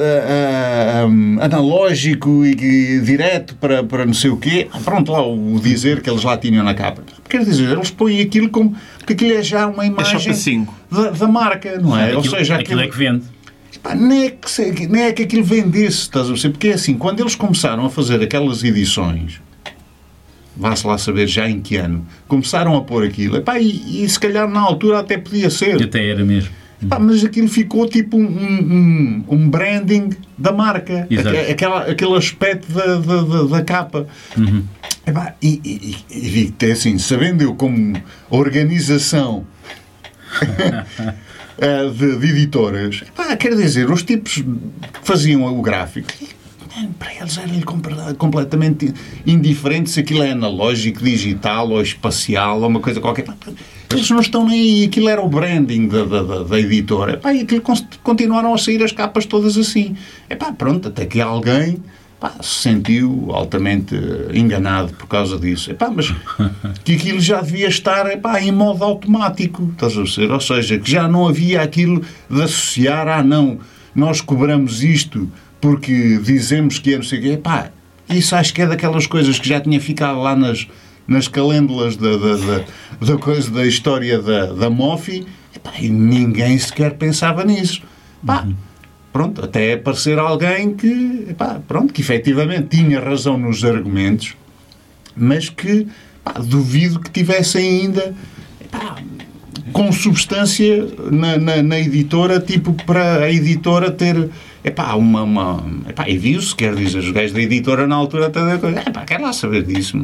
eh, um, analógico e, direto para, para não sei o quê. Ah, Pronto, lá o dizer que eles lá tinham na capa. Quer dizer, eles põem aquilo como. porque aquilo é já uma É imagem para 5. da, da marca, não é? Ou Aquilo, seja, aquilo é que vende. Pá, nem, é que, nem é que aquilo vendesse, estás a perceber? Porque é assim, quando eles começaram a fazer aquelas edições, vá-se lá saber já em que ano, começaram a pôr aquilo, epá, e, e se calhar na altura até podia ser. E até era mesmo. Pá, mas aquilo ficou tipo um, um, um branding da marca, Exato. Aque- aquela, aquele aspecto da, da, da- da capa. Uhum. Epá, e, e, e, e digo-te assim, sabendo eu como organização eh, de, de editoras, epá, quer dizer, os tipos que faziam o gráfico, para eles era completamente indiferente se aquilo é analógico, digital ou espacial ou uma coisa qualquer. Eles não estão nem aí, aquilo era o branding da, da, da- editora. Epá, e aquilo continuaram a sair as capas todas assim. Epá, pronto, até que alguém pá, se sentiu altamente enganado por causa disso. Epá, mas que aquilo já devia estar epá, em modo automático, estás a perceber? Ou seja, que já não havia aquilo de associar, ah não, nós cobramos isto porque dizemos que é não sei o quê. Epá, isso acho que é daquelas coisas que já tinha ficado lá nas, nas calêndulas da, da, da, da coisa da história da, da Mofi epá, e ninguém sequer pensava nisso. Pá, pronto, até aparecer alguém que, epá, pronto, que efetivamente tinha razão nos argumentos, mas que pá, duvido que tivesse ainda epá, com substância na, na, na editora, tipo para a editora ter Epá, uma, uma, epá, e viu-se, quer dizer, os gajos da editora na altura até da coisa, epá, quer lá saber disso,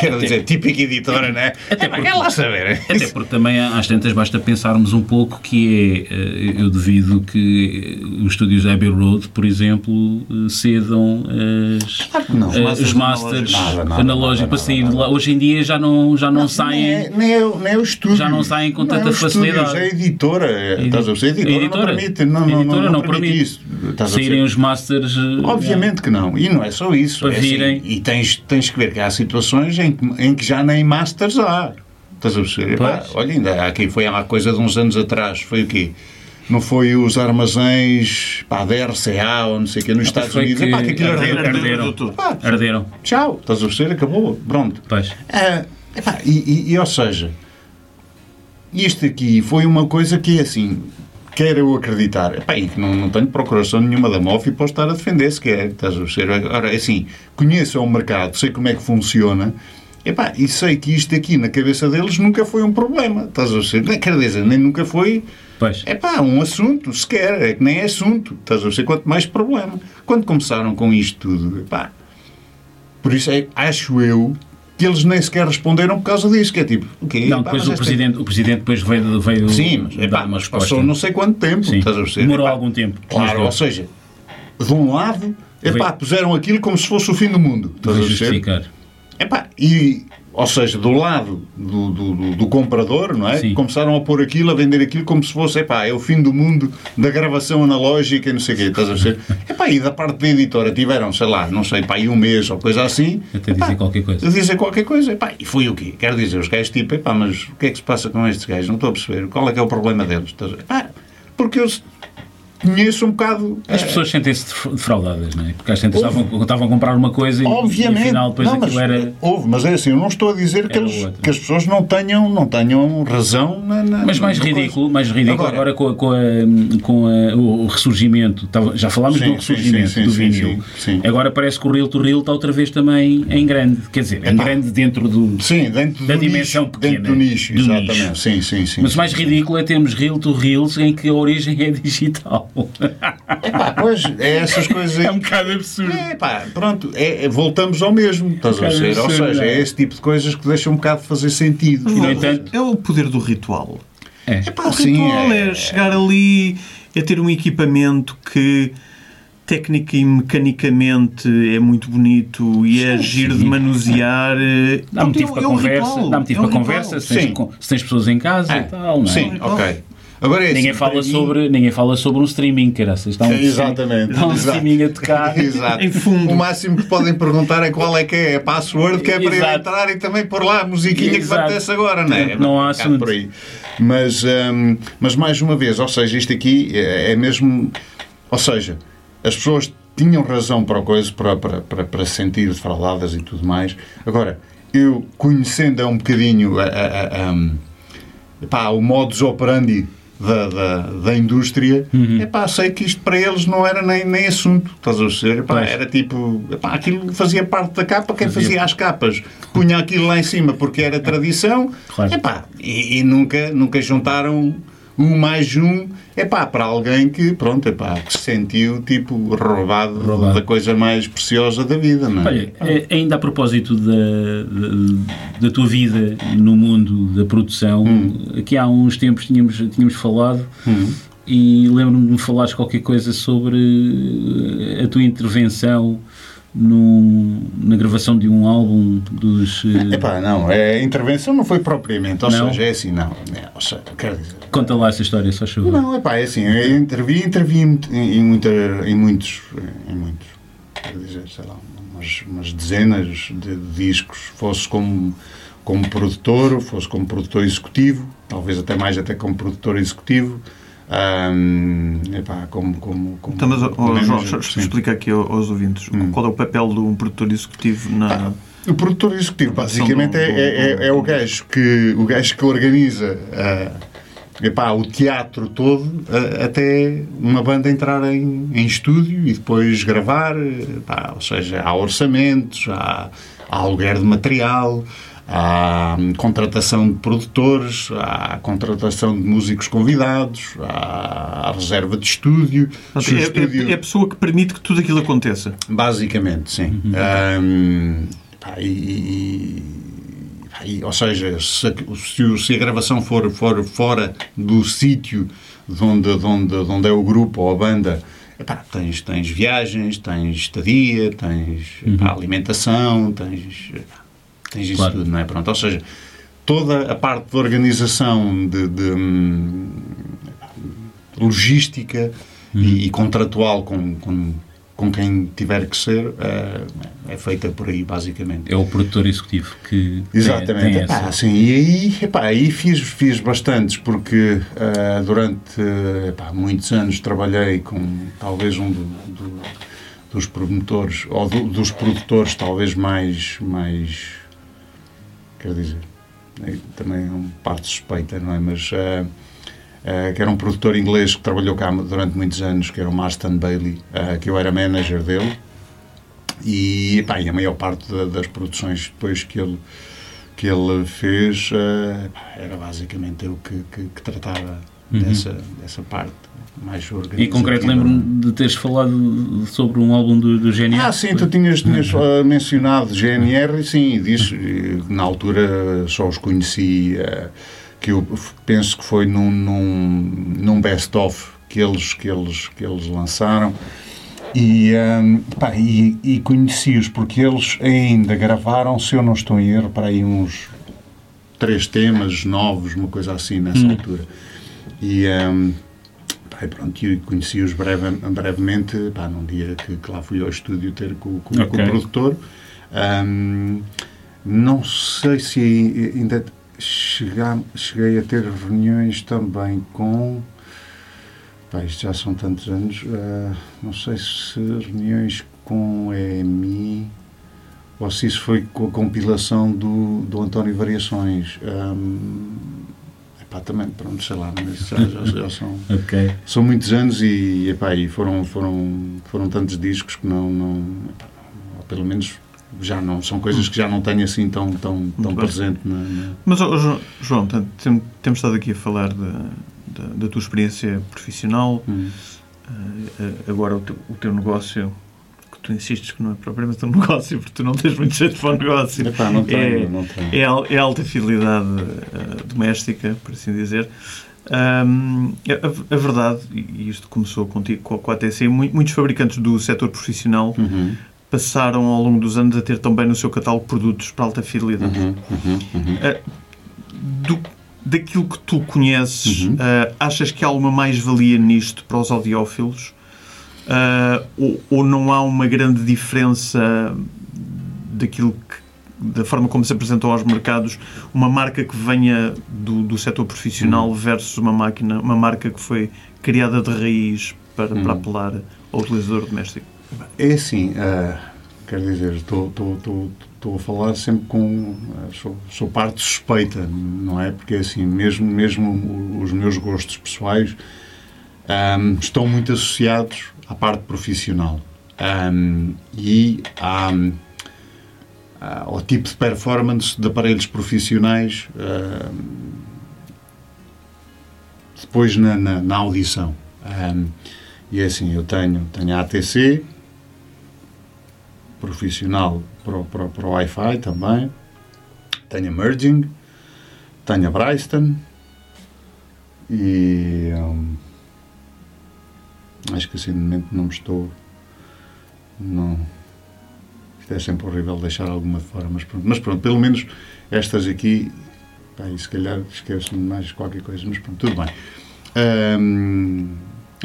quer dizer, típica editora, não é? Até Epá, porque- quer lá saber. Até porque também às tantas basta pensarmos um pouco que é, eh, eu duvido que os estúdios Abbey Road, por exemplo, eh, cedam as, Claro que não. eh, masters os masters analógicos. Para sair de lá. Hoje em dia já não, já não, saem. Nem é, nem, é, nem é o estúdio. Já não saem com Não é tanta os estúdios, facilidade. É a editora. Estás a perceber? A editora, editora- não permite. Não, não, a não, editora não, não permite, permite isso. Estás Saírem os masters. eh, Obviamente que não. E não é só isso. Para é assim, virem. e tens, tens que ver que há situações em que, em que já nem masters há. Estás a perceber? Olha, ainda há aqui foi há coisa de uns anos atrás. Foi o quê? Não foi os armazéns pá, da RCA ou não sei o quê nos Estados foi Unidos? que Epá, que aquilo arderam, arderam. Pá, Arderam. Tchau. Estás a perceber? Acabou. Pronto. Pois. Ah, epá, e, e- e, ou seja, isto aqui foi uma coisa que é assim, quero eu acreditar, epá, que não, não tenho procuração nenhuma da MOF e posso estar a defender se quer, estás a perceber? Ora, é assim, conheço o mercado, sei como é que funciona, epá, e sei que isto aqui na cabeça deles nunca foi um problema, estás a perceber? Nem, quer dizer, nem nunca foi Pois. é pá, um assunto, sequer, é que nem é assunto, estás a ver? Quanto mais problema. Quando começaram com isto tudo, epá, por isso é, acho eu que eles nem sequer responderam por causa disso, que é tipo, o quê? Não, depois o presidente, o presidente depois veio, veio Sim, mas, dar epá, uma resposta. passou não sei quanto tempo, Sim. Demorou algum tempo. Claro, ou seja, de um lado, epá, puseram aquilo como se fosse o fim do mundo, estás a justificar. Epá, e, ou seja, do lado do, do, do- do comprador, não é? Sim. Começaram a pôr aquilo, a vender aquilo como se fosse, epá, é o fim do mundo da gravação analógica e não sei o quê, estás a perceber? epá, e da parte da editora tiveram, sei lá, não sei, pá, aí um mês ou coisa assim. Até epá, dizer qualquer coisa. a dizer qualquer coisa, epá, e foi o quê? Quero dizer, os gajos tipo, epá, mas o que é que se passa com estes gajos? Não estou a perceber. Qual é que é o problema deles? Ver? Epá, porque eu conheço um bocado... As eh, pessoas sentem-se defra- defraudadas, não é? Porque às tantas estavam, estavam a comprar uma coisa e, e Obviamente. afinal depois não, aquilo mas, era. Houve, mas é assim, eu não estou a dizer que, eles- que as pessoas não tenham, não tenham razão na. na- Mas mais na coisa. ridículo, mais ridículo agora, Agora- com, a- com, a- com a- o, ressurgimento. Já falámos Sim, do ressurgimento sim, sim, do vinil. Agora parece que o Reel to Reel está outra vez também em grande. Quer dizer, em Epá. grande dentro do. Sim, dentro Da do dimensão nicho, pequena, Dentro do nicho, do exatamente. nicho. Sim, sim, sim. Mas o mais ridículo é termos Reel to Reels em que a origem é digital. Epá, pois, é essas coisas aí. É um bocado absurdo. É, pá, pronto, é, é- voltamos ao mesmo, estás a ver? Ou seja, é. é esse tipo de coisas que deixam um bocado de fazer sentido. E, no entanto, É o poder do ritual. é. Epá, O sim, ritual é... chegar ali, é ter um equipamento que técnica e mecanicamente é muito bonito e é giro de manusear. Dá motivo é- para é conversa, dá motivo é para conversa, se tens, Sim. com- se tens pessoas em casa É, e tal, não é? Sim, ok. Agora é assim, Ninguém fala, para mim- sobre, ninguém fala sobre um streaming, caraças. Está um, Exatamente. Está um exato. streaming a tocar. Em fundo. O máximo que podem perguntar é qual é que é a password que é para eu Exato. entrar e também pôr lá a musiquinha que Exato. acontece agora, não é? Não há assunto. por aí. Mas, hum, mas mais uma vez, ou seja, isto aqui é, é mesmo. Ou seja, as pessoas tinham razão para a coisa, para, para, para, para se sentir defraudadas e tudo mais. Agora, eu conhecendo um bocadinho a, a- a- hum, pá, o modus operandi da, da, da indústria, Uhum. epá, sei que isto para eles não era nem, nem assunto, estás a perceber? Epá, Pois. era tipo, epá, aquilo fazia parte da capa, quem Fazia. fazia as capas punha aquilo lá em cima porque era tradição, Claro. epá, e, e nunca, nunca juntaram um mais um, epá, para alguém que, pronto, epá, que se sentiu tipo roubado, Roubado. da coisa mais preciosa da vida, não é? Olha, eh, ainda a propósito da, da, da tua vida no mundo da produção, Hum. aqui há uns tempos tínhamos, tínhamos falado e lembro-me de me falares qualquer coisa sobre eh, a tua intervenção num- na gravação de um álbum dos. eh, Epá, não, é, a intervenção não foi propriamente, ou Não? seja, é assim, não, é, ou seja, quero dizer, Conta lá essa história, só favor. Não, é pá, é assim, eu intervi, intervi em, em, muita, em muitos, em muitos, quer dizer, sei lá, umas, umas dezenas de discos, fosse como, como produtor, fosse como produtor executivo, talvez até mais até como produtor executivo, Ahm, epá, como, como, como Então, mas, manager, João, explica aqui ao- aos ouvintes qual é o papel de um produtor executivo na. O produtor executivo, basicamente, é, do- é, é- é o gajo que, o gajo que organiza ah, epá, o teatro todo ah, até uma banda entrar em, em estúdio e depois gravar. epá, ou seja, há orçamentos, há, há aluguer de material, há contratação de produtores, há contratação de músicos convidados, há, reserva de estúdio. É, estúdio... É, é, a pessoa que permite que tudo aquilo aconteça. Basicamente, sim. Uhum. Um, e, e, ou seja, se, se, a gravação for, for fora do sítio de onde, de, onde, de onde é o grupo ou a banda, epá, tens, tens viagens, tens estadia, tens epá, uhum. alimentação, tens. Epá, tens isso claro. tudo, não é? Pronto, ou seja, toda a parte de organização, de, de hum, logística uhum. e, e, contratual com, com, com quem tiver que ser, é, é, feita por aí, basicamente. É o produtor executivo que Exatamente. Tem, tem essa... epá, sim, e aí, epá, aí fiz, fiz bastantes, porque uh, durante epá, muitos anos trabalhei com talvez um do, do, dos promotores, ou do, dos produtores talvez mais, mais quer dizer, também é uma parte suspeita, não é? Mas uh, uh, que era um produtor inglês que trabalhou cá durante muitos anos, que era o Marston Bailey, uh, que eu era manager dele. E, e a maior parte da, das produções depois que ele, que ele fez era basicamente eu que, que, que tratava uhum. dessa, dessa parte mais organizativa. E concreto, lembro-me de teres falado sobre um álbum do, do GNR. Ah, sim, tu tinhas, tinhas uh, mencionado GNR, e sim, diz, na altura só os conheci, uh, que eu penso que foi num, num, num best-of que eles, que, eles, que eles lançaram. E, um, pá, e, e conheci-os porque eles ainda gravaram, se eu não estou em erro, para aí uns três temas novos, uma coisa assim nessa hum. altura. E, um, pronto, eu conheci-os breve, brevemente, pá, num dia que, que, lá fui ao estúdio ter com, com, okay. com o produtor. Um, não sei se ainda chegar, cheguei a ter reuniões também com. Pá, isto já são tantos anos. Uh, não sei se reuniões com EMI ou se isso foi com a compilação do, do António Variações. Um, Epá, também, pronto, sei lá, mas já, já, já são, okay. são muitos anos e, epá, e foram, foram, foram tantos discos que não, não epá, pelo menos já não, são coisas que já não tenho assim tão, tão, tão presente. Na, na... Mas, oh, João, temos estado aqui a falar da, da, da tua experiência profissional, hum. uh, agora o teu, o teu negócio tu insistes que não é propriamente um negócio, porque tu não tens muito jeito para o negócio. Epá, não tenho, é, não tenho. É, é alta fidelidade uh, doméstica, por assim dizer. Um, a, a, verdade, e isto começou contigo com, com a ATC, muitos fabricantes do setor profissional uhum. passaram ao longo dos anos a ter também no seu catálogo produtos para alta fidelidade. Uhum, uhum, uh, do, daquilo que tu conheces, uh, achas que há alguma mais-valia nisto para os audiófilos? Uh, ou, ou, não há uma grande diferença daquilo que, da forma como se apresentam aos mercados uma marca que venha do, do setor profissional hum. versus uma máquina, uma marca que foi criada de raiz para, hum. para apelar ao utilizador doméstico? É assim, uh, quer dizer, estou, estou, estou, estou a falar sempre com. Uh, sou, sou, parte suspeita, não é? Porque assim, mesmo, mesmo os meus gostos pessoais um, estão muito associados à parte profissional um, e à, ao tipo de performance de aparelhos profissionais um, depois na, na, na audição. Um, e é assim, eu tenho, tenho a ATC profissional para, para, para o Wi-Fi também, tenho a Merging, tenho a Bryston e um, Acho que assim, de momento, não estou. Não. Isto é sempre horrível deixar alguma de fora, mas pronto. Mas pronto, pelo menos estas aqui. Pá, e se calhar esqueço-me mais qualquer coisa, mas pronto, tudo bem. Um,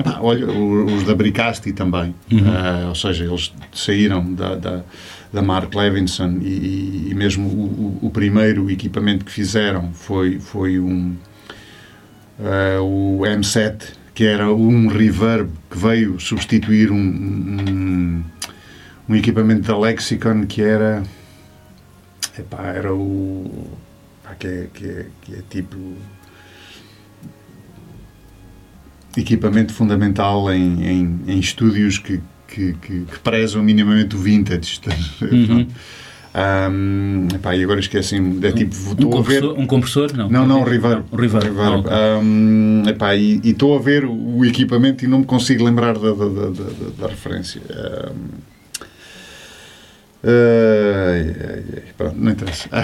pá, olha, os da Bricasti também. Uhum. Uh, ou seja, eles saíram da, da, da Mark Levinson e, e mesmo o, o, primeiro equipamento que fizeram foi, foi um. Uh, o M7 que era um reverb que veio substituir um, um, um equipamento da Lexicon que era epá, era o que, é, que, é, que é tipo equipamento fundamental em, em, em estúdios que, que, que, que, prezam minimamente o vintage. Uhum. Um, epá, e agora esqueci-me. É tipo, Um estou a ver. compressor, um compressor? Não, Não, não. Não, reverb. Ah, ok. Um, epá, e estou a ver o equipamento e não me consigo lembrar da, da, da, da- da referência. Um, ai, pronto, não interessa.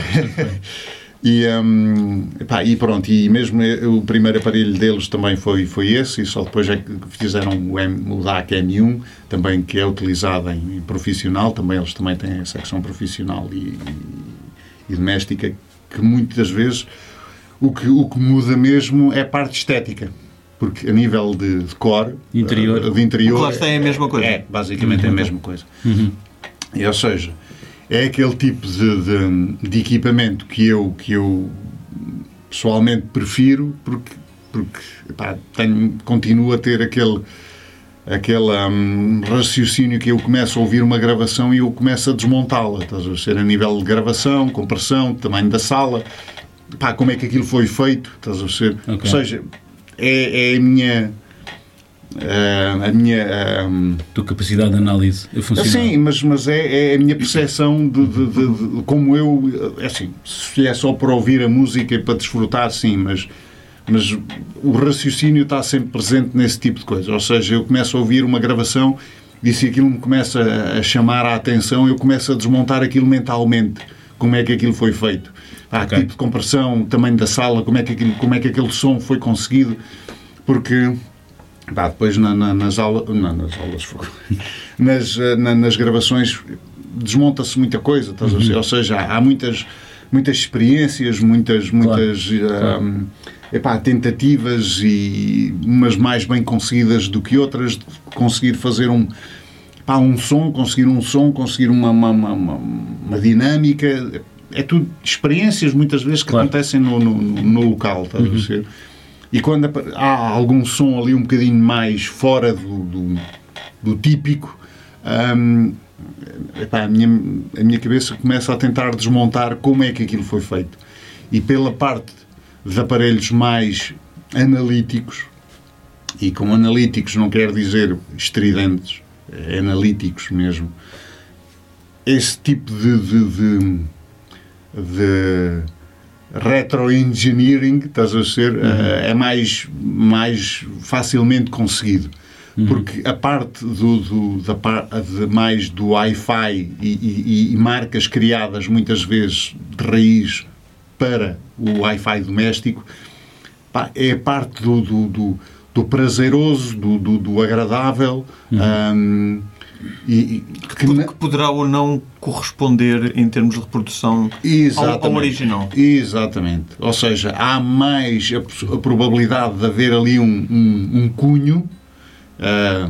e, um, epá, e pronto, e mesmo o primeiro aparelho deles também foi, foi esse, e só depois é que fizeram o, M, o DAC M1, também que é utilizado em, em profissional, também eles também têm a secção profissional e, e, e doméstica, que muitas vezes o que, o que muda mesmo é a parte estética. Porque a nível de, de core, Interior. eh, de interior, O é a mesma coisa. é, basicamente é a mesma coisa. E, ou seja, é aquele tipo de, de, de equipamento que eu, que eu pessoalmente prefiro porque, porque epá, tenho, continuo a ter aquele, aquele hum, raciocínio que eu começo a ouvir uma gravação e eu começo a desmontá-la. Estás a ser a nível de gravação, compressão, tamanho da sala, pá, como é que aquilo foi feito, estás a ser. Ok. Ou seja, é, é a minha. Ah, a minha. hum, Tua capacidade de análise a funcionar. Sim, mas, mas é, é a minha percepção de, de- de- de como eu. É assim, se é só para ouvir a música e para desfrutar, sim, mas, mas o raciocínio está sempre presente nesse tipo de coisa. Ou seja, eu começo a ouvir uma gravação e se aquilo me começa a, chamar a atenção, eu começo a desmontar aquilo mentalmente. Como é que aquilo foi feito? Ah, Ok. tipo de compressão, tamanho da sala, como é, que aquilo, como é que aquele som foi conseguido. Porque Pá, depois na- na- nas aulas, não, nas aulas, nas, eh, na- nas gravações desmonta-se muita coisa, estás a Uhum. ver? ou seja, há muitas, muitas experiências, muitas, muitas claro. eh, epá, tentativas e umas mais bem conseguidas do que outras conseguir fazer um, pá, um som, conseguir um som, conseguir uma, uma, uma, uma- dinâmica. É tudo experiências muitas vezes que Claro. acontecem no, no, no local, estás a ver? E quando há algum som ali um bocadinho mais fora do, do, do típico, hum, epá, a, minha, a minha cabeça começa a tentar desmontar como é que aquilo foi feito. E pela parte de aparelhos mais analíticos, e com analíticos não quer dizer estridentes, é analíticos mesmo, esse tipo de, de, de, de retroengineering, estás a ser, eh, é mais, mais facilmente conseguido. Porque a parte do, do- da de mais do Wi-Fi e, e- e marcas criadas muitas vezes de raiz para o Wi-Fi doméstico pá, é parte do, do, do, do prazeroso, do, do, do agradável hum, e, e que que poderá ou não corresponder em termos de reprodução ao, ao original. Exatamente. Ou seja, há mais a, a probabilidade de haver ali um, um, um cunho, ah,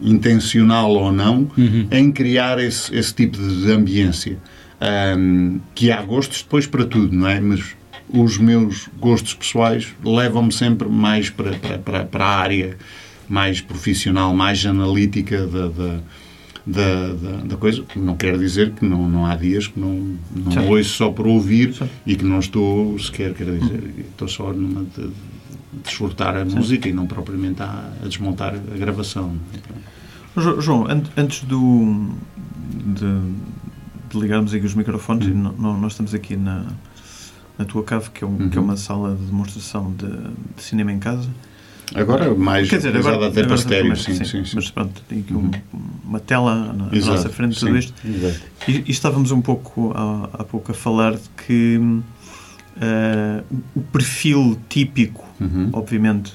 intencional ou não, em criar esse, esse tipo de ambiência. Ahm, que há gostos depois para tudo, não é? Mas os meus gostos pessoais levam-me sempre mais para, para, para, para a área mais profissional, mais analítica da, da, da, da- coisa. Não quer dizer que não, não há dias que não, não ouço só para ouvir Certo. e que não estou sequer, quer dizer, estou só numa de, de desfrutar a música e não propriamente a, a desmontar a gravação. Jo- João, an- antes do, de, de ligarmos aqui os microfones, Hum. nós estamos aqui na, na tua cave, que é, um- que é Uhum. uma sala de demonstração de, de cinema em casa. Agora mais Quer dizer, agora, até para estéreo, também, sim, sim, sim. Mas pronto, tem aqui um- uma tela na, Exato, nossa frente, tudo sim, isto. exato. E, e estávamos um pouco há, há pouco a falar de que eh, o perfil típico, Uhum. obviamente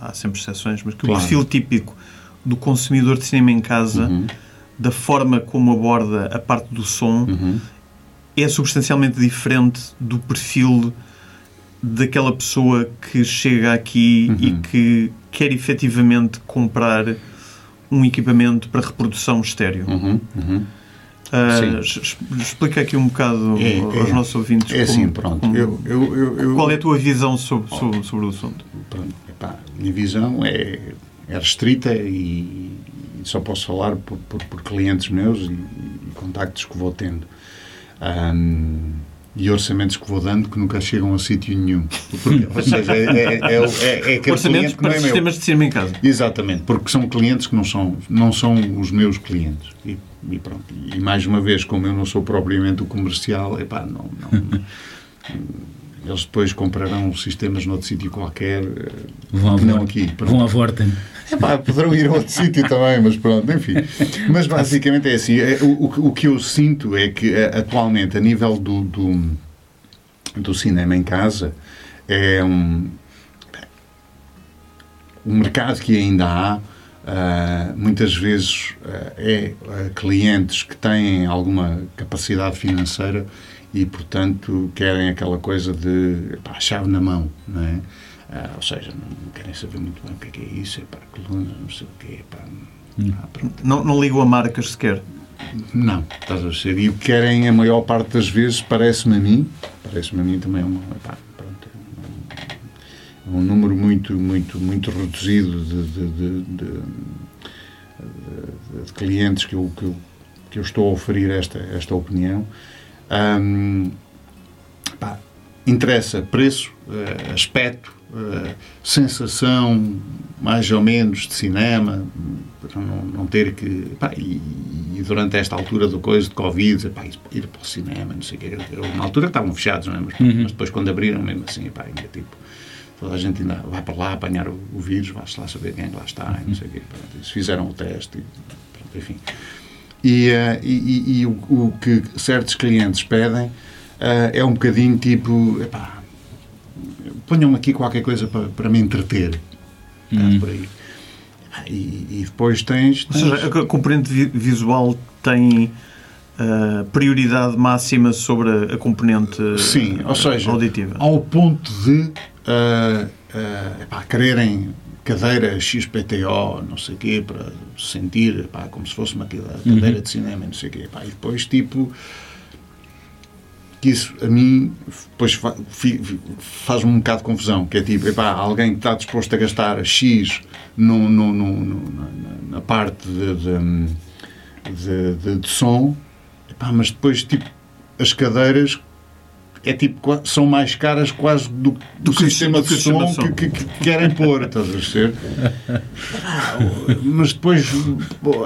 há sempre exceções, mas que Claro. o perfil típico do consumidor de cinema em casa, Uhum. da forma como aborda a parte do som, Uhum. é substancialmente diferente do perfil daquela pessoa que chega aqui Uhum. e que quer efetivamente comprar um equipamento para reprodução estéreo. Uhum. Uhum. Es- explica aqui um bocado É, aos é. nossos ouvintes É assim, pronto. como- Eu, eu, eu, qual é a tua visão sobre, sobre, sobre o assunto. Pronto, epá, a minha visão é, é restrita e, e só posso falar por, por, por clientes meus e, e contactos que vou tendo. Ahm, e orçamentos que vou dando que nunca chegam a sítio nenhum. Porque, ou seja, é, é, é, é, é Orçamentos para é sistemas de cinema em casa. Exatamente, porque são clientes que não são, não são os meus clientes. E, e pronto. E mais uma vez, como eu não sou propriamente o comercial, epá, não, não eles depois comprarão sistemas noutro sítio qualquer, vão não aqui. Pronto. Vão à Vorten. Epá, poderão ir a outro sítio também, mas pronto, enfim. Mas basicamente é assim. É, o, o que eu sinto é que é, atualmente, a nível do, do, do cinema em casa, é um, um mercado que ainda há. Uh, muitas vezes uh, é uh, clientes que têm alguma capacidade financeira e, portanto, querem aquela coisa de pá, chave na mão, não é? Ah, ou seja, não querem saber muito bem o que é, que é isso, é para colunas, não sei o quê. Pá, hum. ah, não, não ligam a marcas sequer? Não, estás a ser. E o que querem, a maior parte das vezes, parece-me a mim, parece-me a mim também, é um, pronto, é um, um, número muito, muito, muito reduzido de, de, de, de, de clientes que eu, que, eu, que eu estou a oferir esta, esta opinião. Um, pá, interessa preço, uh, aspecto, uh, sensação, mais ou menos, de cinema, para não, não ter que. Pá, e, e, durante esta altura do coisa de Covid, pá, ir para o cinema, não sei o quê. Na altura estavam fechados, não é? mas, uhum. mas, depois, quando abriram, mesmo assim, pá, ainda tipo. Toda a gente ainda vai para lá apanhar o, o vírus, vai-se lá saber quem lá está, não sei o quê. Pronto, eles fizeram o teste, e, pronto, enfim. E, uh, e, e o, o, que certos clientes pedem uh, é um bocadinho tipo, epá, ponham aqui qualquer coisa para, para me entreter. Hum. por aí. E, e, depois tens, tens... Ou seja, a componente visual tem uh, prioridade máxima sobre a componente Sim, ou seja, auditiva. Ao ponto de uh, epá, quererem cadeira XPTO, não sei o quê, para sentir pá, como se fosse uma cadeira uhum. de cinema, não sei o quê. Pá, e depois, tipo, que isso a mim depois faz-me um bocado de confusão, que é tipo, epá, alguém que está disposto a gastar X no, no, no, na, parte de, de, de, de som, epá, mas depois, tipo, as cadeiras é tipo, são mais caras quase do, do, do sistema de som, som. Que, que, que, querem pôr, estás a ver? Mas depois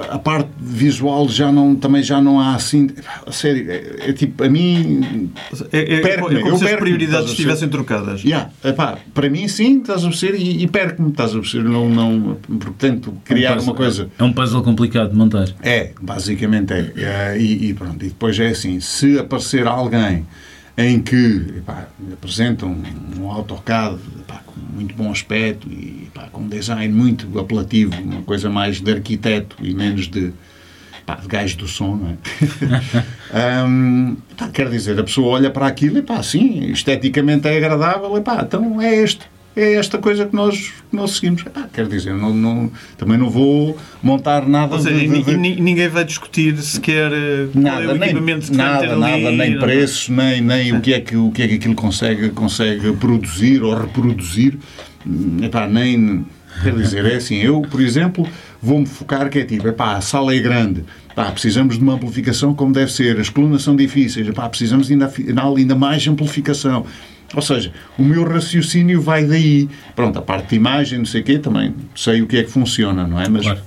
a parte visual já não, também já não há assim. A sério, é, é tipo, a mim. É, é, é como eu se as prioridades estivessem trocadas. Yeah, epá, para mim, sim, estás a ver? E, e perco-me, estás a ver? Não, não, portanto, criar é um puzzle, uma coisa. É um puzzle complicado de montar. É, basicamente é. é e, e pronto, e depois é assim: se aparecer alguém em que epá, apresentam um AutoCAD epá, com muito bom aspecto e epá, com um design muito apelativo, uma coisa mais de arquiteto e menos de, de gajo do som, não é? um, quer dizer, a pessoa olha para aquilo e pá, sim, esteticamente é agradável, e pá, então é este é esta coisa que nós, que nós seguimos. Ah, quer dizer, não, não, também não vou montar nada seja, de, de, de... Ninguém vai discutir sequer eh, nada, é o equipamento nem, nada, nada, nem preços, nem, nem o, que é que, o que é que aquilo consegue, consegue produzir ou reproduzir. Epá, nem. Quer dizer, é assim, eu, por exemplo, vou-me focar que é tipo, epá, a sala é grande, Pá, precisamos de uma amplificação como deve ser, as colunas são difíceis, pá, precisamos de ainda, ainda mais amplificação. Ou seja, o meu raciocínio vai daí. Pronto, a parte de imagem, não sei o quê, também sei o que é que funciona, não é? Mas, claro.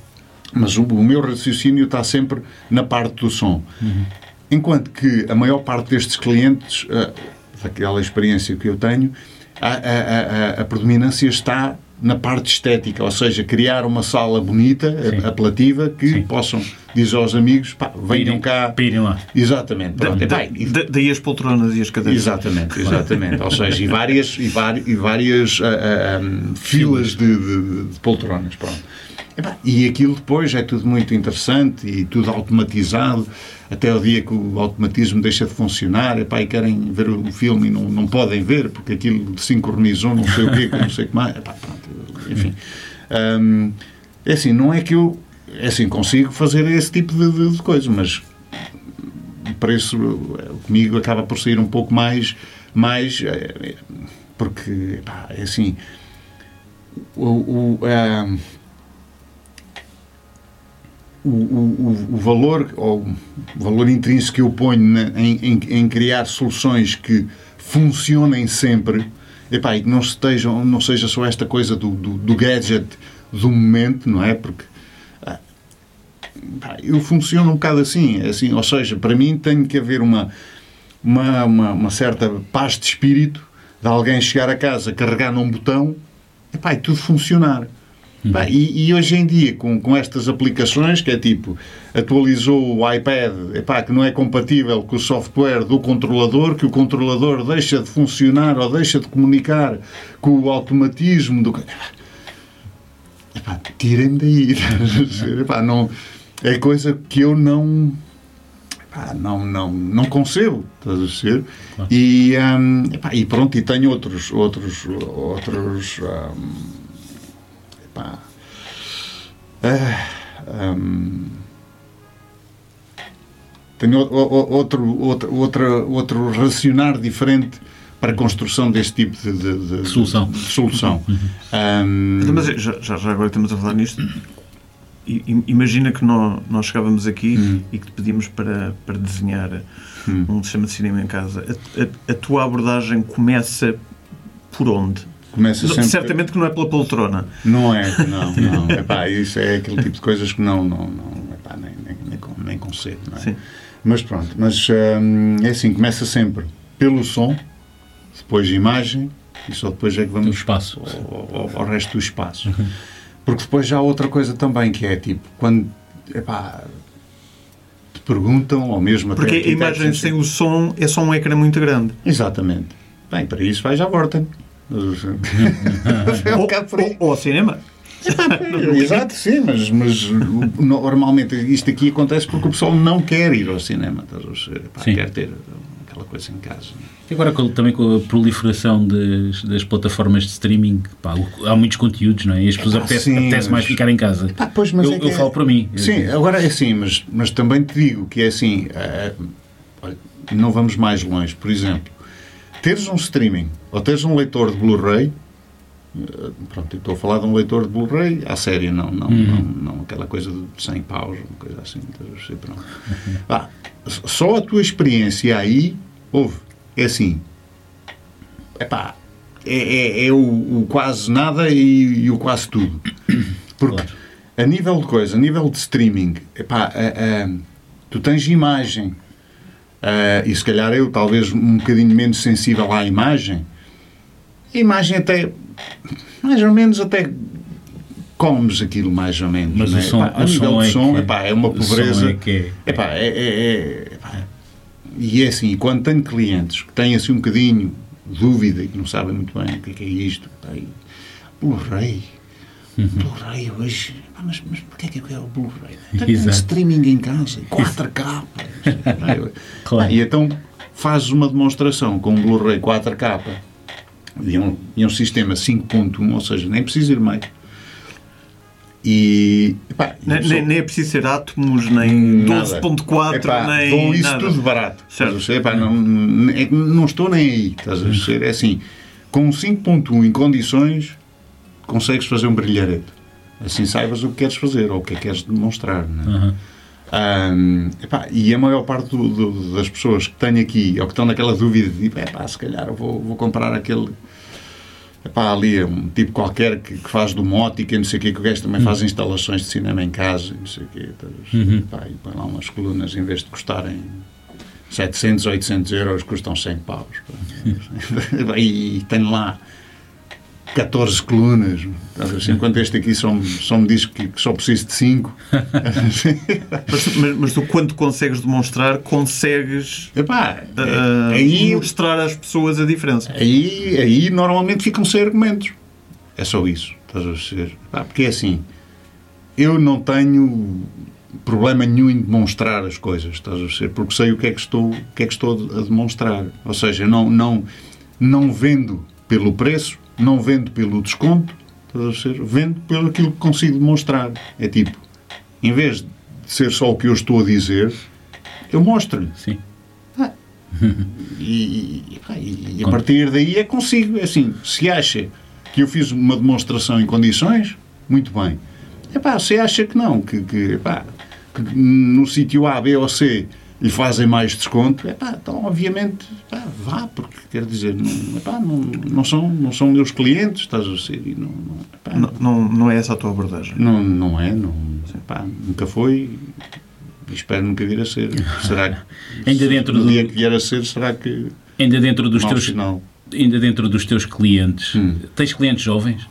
mas o, o, meu raciocínio está sempre na parte do som. Uhum. Enquanto que a maior parte destes clientes, uh, daquela experiência que eu tenho, a, a, a, a predominância está na parte estética, ou seja, criar uma sala bonita, Sim. apelativa, que Sim. possam dizer aos amigos, pá, venham pirem, cá. Pirem lá. Exatamente. Da, da, da, daí as poltronas e as cadeiras. Exatamente, exatamente. ou seja, e várias, e várias, e várias uh, uh, um, filas de, de, de, poltronas. Pronto. E aquilo depois é tudo muito interessante e tudo automatizado até o dia que o automatismo deixa de funcionar epá, e querem ver o filme e não, não podem ver porque aquilo sincronizou não sei o quê, não sei o que mais. Epá, pronto, enfim. Um, é assim, não é que eu é assim, consigo fazer esse tipo de, de, de coisa, mas o preço comigo acaba por sair um pouco mais, mais eh, porque é assim o, o, o, o, o valor, ou o valor intrínseco que eu ponho na- em, em, em criar soluções que funcionem sempre, epá, e que não, estejam, não seja só esta coisa do, do, do gadget do momento, não é? Porque ah, pá, eu funciono um bocado assim, assim, ou seja, para mim tem que haver uma, uma, uma, uma certa paz de espírito de alguém chegar a casa, carregar num botão epá, e tudo funcionar. Pá, e, e hoje em dia, com, com estas aplicações, que é tipo, atualizou o iPad, epá, que não é compatível com o software do controlador, que o controlador deixa de funcionar ou deixa de comunicar com o automatismo do. Epá, tirem-me daí. epá, não, é coisa que eu não. epá, não, não, não concebo, estás a ver? E, hum, epá, e pronto, e tenho outros, outros, outros hum, epá, ah, hum, tenho outro, outro, outra, outro racionar diferente para a construção deste tipo de, de- de- Solução. de solução. Hum, Mas já, já, já agora estamos a falar nisto. I- Imagina que nós, nós chegávamos aqui Hum. e que te pedimos para, para desenhar um sistema de cinema em casa. A, a- a tua abordagem começa por onde? Começa sempre, Certamente que não é pela poltrona. Não é, não, não. Epá, isso é aquele tipo de coisas que não, não, não epá, nem, nem, nem, nem concebo, não é? Sim. Mas pronto, mas hum, é assim, começa sempre pelo som, depois imagem e só depois é que vamos espaço. ao, ao- ao resto do espaço. Porque depois já há outra coisa também que é tipo, quando epá, te perguntam, ou mesmo até Porque a imagem sem o som é só um ecrã muito grande. Exatamente. Bem, para isso vais à Vorten. é ou, ou- ou ao cinema. Exato, sim, mas, mas normalmente isto aqui acontece porque o pessoal não quer ir ao cinema, estás a perceber? Pá, quer ter aquela coisa em casa. E agora também com a proliferação das, das plataformas de streaming, pá, há muitos conteúdos, não é? E as pessoas Ah, apetece, sim, apetece mais mas- ficar em casa. Pá, pois, mas eu, é que eu é- falo para mim. Sim, agora é assim, mas, mas também te digo que é assim, olha, não vamos mais longe, por exemplo, teres um streaming ou teres um leitor de Blu-ray, eh, pronto, estou a falar de um leitor de Blu-ray à série, não, não, não, não aquela coisa de 100 paus, uma coisa assim, a perceber? pronto. Pá, só a tua experiência aí, houve, é assim, epá, é, é, é o, o quase nada e, e o quase tudo. Porque Claro. a nível de coisa, a nível de streaming, epá, ah, ah, tu tens imagem. Ah, e se calhar eu, talvez um bocadinho menos sensível à imagem, a imagem até, mais ou menos, até comes aquilo mais ou menos. Mas não o é? som, Epá, o som é som, que, epá, é uma o pobreza. é que é- Epá, é, é- é- epá, e é assim, quando tenho clientes que têm assim um bocadinho dúvida e que não sabem muito bem o que é, é isto, epá, e Blu-ray, Uhum. Blu-ray hoje, epá, mas, mas porquê é que eu quero o Blu-ray? Tenho um streaming em casa, 4K. Epá, Claro. E então fazes uma demonstração com um Blu-ray 4K e um, e um sistema 5.1, ou seja, nem precisa ir meio. E, epá, e Nem, pessoa- nem- nem é preciso ser átomos, nem Nada. 12.4, Epá, nem. dou isso nada. tudo barato. Certo. Epá, não, é não estou nem aí. Estás a perceber? É assim, com um 5.1 em condições, consegues fazer um brilharete. Assim saibas o que queres fazer ou o que é que queres demonstrar. não é? Aham. Ahm, epá, e a maior parte do- do- das pessoas que tenho aqui ou que estão naquela dúvida de tipo, epá, se calhar eu vou, vou comprar aquele epá, ali um tipo qualquer que, que faz domótica e não sei o quê, que o gajo também faz instalações de cinema em casa e não sei o quê estás a perceber? Epá, e põe lá umas colunas em vez de custarem 700, 800 euros custam 100 paus e, e tenho lá 14 colunas ver? enquanto este aqui só, me- só me diz que, que só preciso de 5 Mas, mas, mas tu, quando consegues demonstrar, consegues Epá, é- aí, mostrar às pessoas a diferença. aí, aí normalmente ficam sem argumentos. É só isso. Estás a perceber? Epá, porque é assim, eu não tenho problema nenhum em demonstrar as coisas, estás a perceber? Porque sei o que é que estou, o que é que estou a demonstrar. Ou seja, não, não, não vendo pelo preço, não vendo pelo desconto? Vendo pelo aquilo que consigo demonstrar. É tipo, em vez de ser só o que eu estou a dizer, eu mostro-lhe. Sim. E, e, e a partir daí é consigo. É assim, se acha que eu fiz uma demonstração em condições, muito bem. Epá, se acha que não, que, que epá, que no sítio A, B ou C lhe fazem mais desconto, epá, então obviamente epá, vá, porque quer dizer, não, epá, não, não, são, não são meus clientes, estás a ser, e não, não, epá, Não, não, não é essa a tua abordagem. não, não é, não, epá, nunca foi e espero nunca vir a ser. Será que Ainda dentro no do- dia que vier a ser, será que Ainda dentro dos teus, ainda dentro dos teus clientes, Hum. tens clientes jovens?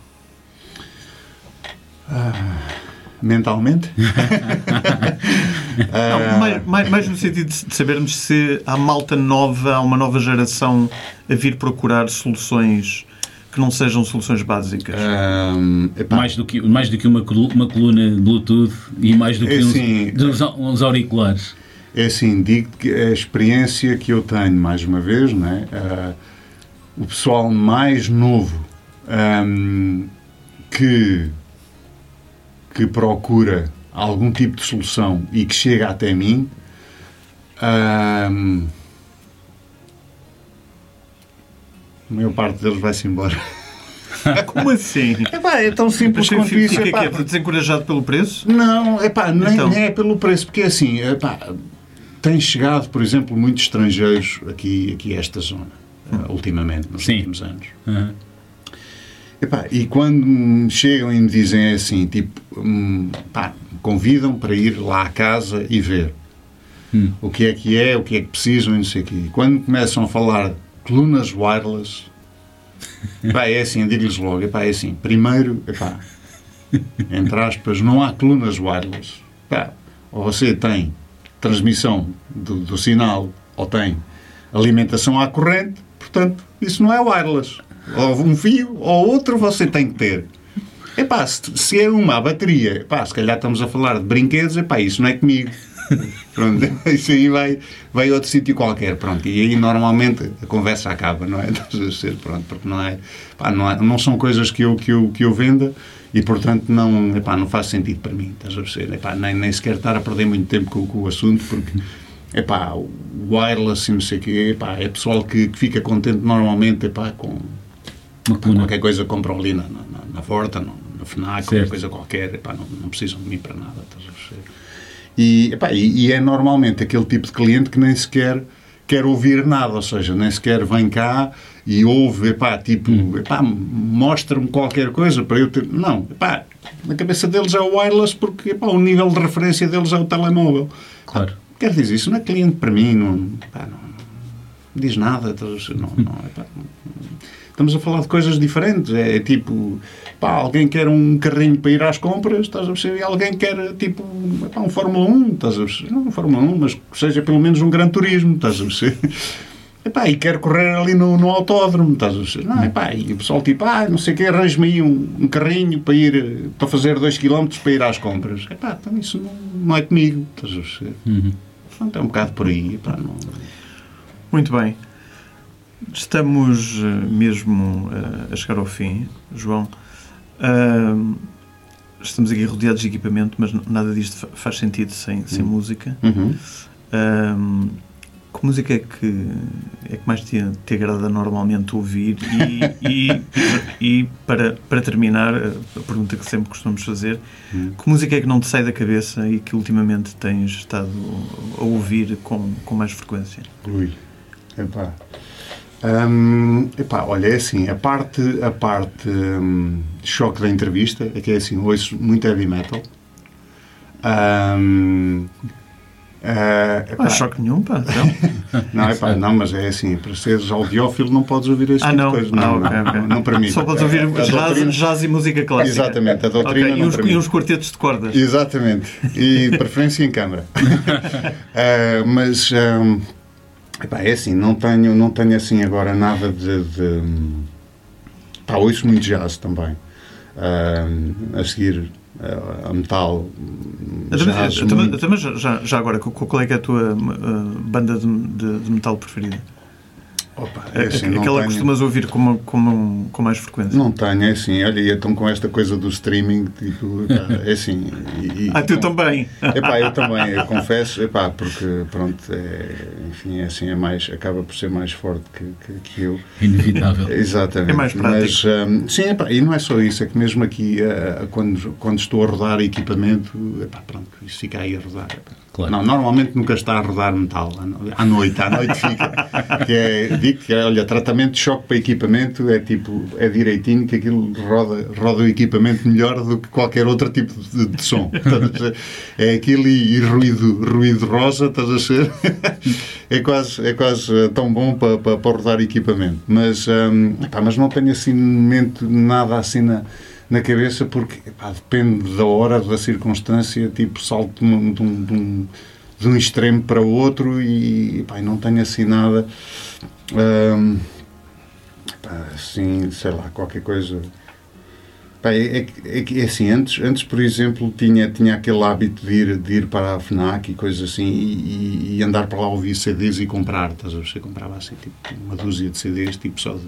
Mentalmente? Não, mais, mais- mais no sentido de sabermos se há malta nova, há uma nova geração a vir procurar soluções que não sejam soluções básicas. Ahm, epá, Mais do que, mais do que uma, uma coluna Bluetooth e mais do que É uns, assim, dos- uns auriculares. É assim, digo que a experiência que eu tenho, mais uma vez, não é? Ah, o pessoal mais novo ahm, que, que procura algum tipo de solução e que chega até mim, ahm, a maior parte deles vai-se embora. Como assim? Epá, é tão simples Mas quanto isso. epá, que é desencorajado pelo preço? não, epá, nem, Então. nem é pelo preço, porque é assim, epá, tem chegado, por exemplo, muitos estrangeiros aqui, aqui a esta zona, eh, ultimamente, nos Sim. últimos anos. Aham. Epá, e quando me chegam e me dizem assim, tipo, hum, pá, me convidam para ir lá à casa e ver Hum. o que é que é, o que é que precisam e não sei o quê. E quando começam a falar colunas wireless, pá, é assim, digo-lhes logo, epá, é assim, primeiro, epá, entre aspas, não há colunas wireless. Pá, ou você tem transmissão do, do sinal, ou tem alimentação à corrente, portanto, isso não é wireless. Ou um fio, ou outro você tem que ter. Epá, se, se é uma a bateria, epá, se calhar estamos a falar de brinquedos, epá, isso não é comigo. Pronto, isso aí vai, vai a outro sítio qualquer, pronto. E aí normalmente a conversa acaba, não é? Ser, pronto, porque não é, pá, não, é- não são coisas que eu, que eu, que eu venda e portanto não, epá, não faz sentido para mim, estás a perceber? Epá, nem, nem sequer estar a perder muito tempo com, com o assunto porque epá, o wireless e não sei o quê, epá, é pessoal que, que fica contente normalmente epá, com, qualquer coisa compram ali na, na, na Vorta, no, na FNAC, qualquer Certo. coisa qualquer, epá, não, não precisam de mim para nada? E, epá, e, e é normalmente aquele tipo de cliente que nem sequer quer ouvir nada, ou seja, nem sequer vem cá e ouve, epá, tipo, Hum. epá, mostra-me qualquer coisa para eu ter... Não, epá, na cabeça deles é o wireless porque epá, o nível de referência deles é o telemóvel. Claro. Quer dizer, isso não é cliente para mim, não, pá, não, não diz nada. a perceber? Não, não, epá, não- estamos a falar de coisas diferentes. É, tipo, pá, alguém quer um carrinho para ir às compras, estás a perceber? E alguém quer, tipo, epá, um Fórmula 1, estás a perceber? Não um Fórmula 1, mas que seja pelo menos um Gran Turismo, estás a perceber? Epá, e quer correr ali no, no autódromo, estás a perceber? Não, epá, e o pessoal tipo, ah, não sei o quê, arranje-me aí um, um carrinho para ir, para fazer 2 km para ir às compras. Epá, então isso não, não é comigo, estás a perceber? Uhum. Pronto, é um bocado por aí, epá, não... Muito bem. Estamos eh, mesmo eh, a chegar ao fim, João. Estamos aqui rodeados de equipamento, mas nada disto fa- faz sentido sem, sem música. Uhum. Que música é que, é que mais te, te agrada normalmente ouvir? E, e, e para, para terminar, a pergunta que sempre costumamos fazer, Hum. que música é que não te sai da cabeça e que ultimamente tens estado a ouvir com, com mais frequência? Ui, epá. Hum, epá, olha, é assim, a parte, a parte hum, choque da entrevista é que é assim, ouço muito heavy metal. Hum, ah, epá, há choque nenhum, pá. Então. não, epá, não, mas é assim, para seres audiófilo não podes ouvir esse Ah, tipo não. de coisa. Ah, Não, ok, não, ok. não, não permite. Só podes ouvir jazz, doutrina- jazz e música clássica. Exatamente, a doutrina Ok, E permite. e os quartetos de cordas. Exatamente. E preferência em câmara. Ah, mas ahm, epá, é assim, não tenho, não tenho assim agora nada de. de pá, ouço muito jazz também. Ahm, a seguir ah, a metal. jazz, Então, muito- mas já, já agora, qual é é a tua uh, banda de, de- de metal preferida? Opa, é assim, Aquela tenho- costumas ouvir com, com, com mais frequência. Não tenho, é assim, olha, e então com esta coisa do streaming, tipo, é assim. E, e- Ah, tu com- também. Epá, eu também, eu confesso, epá, porque pronto, é, enfim, é assim, é mais, acaba por ser mais forte que, que, que eu. Inevitável. Exatamente. É mais prático. Mas, hum, sim, epá, e não é só isso, é que mesmo aqui, ah, quando, quando estou a rodar equipamento, epá, pronto, isso fica aí a rodar. epá. Claro. Não, normalmente nunca está a rodar metal, à noite, à noite fica. Que é, que, olha, tratamento de choque para equipamento é tipo, é direitinho que aquilo roda, roda o equipamento melhor do que qualquer outro tipo de, de som. É aquilo e, e ruído, ruído rosa, estás a ser? É quase, é quase eh, tão bom para, para, para rodar equipamento. Mas, hum, epá, mas não tenho assim momento nada assim na, na cabeça porque epá, depende da hora, da circunstância, tipo salto de um, de um, de um, extremo para o outro e epá, e não tenho assim nada hum, epá, assim, sei lá, qualquer coisa. Pá, é, é é é assim, antes, antes, por exemplo, tinha, tinha aquele hábito de ir, de ir para a FNAC e coisas assim e, e- andar para lá ouvir CDs e comprar. Estás a ver? Você comprava assim, tipo, uma dúzia de CDs, tipo, só de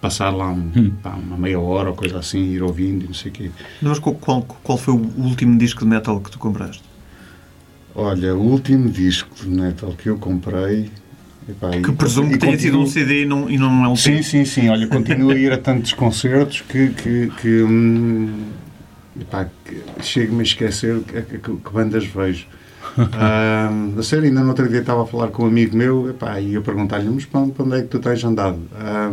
passar lá um, pá, uma meia hora ou coisa assim, ir ouvindo e não sei o quê. Mas qual, qual foi o último disco de metal que tu compraste? Olha, o último disco de metal que eu comprei. Epá, Que presumo que tenha sido um continuo- CD e não, e não um LP. Sim, sim, sim. Olha, continuo a ir a tantos concertos que, que, que, hum, epá, que chego-me a esquecer que, que- que bandas vejo. Ah, a sério, ainda no outro dia estava a falar com um amigo meu epá, e eu perguntar-lhe, mas para onde, é que tu tens andado? Ah,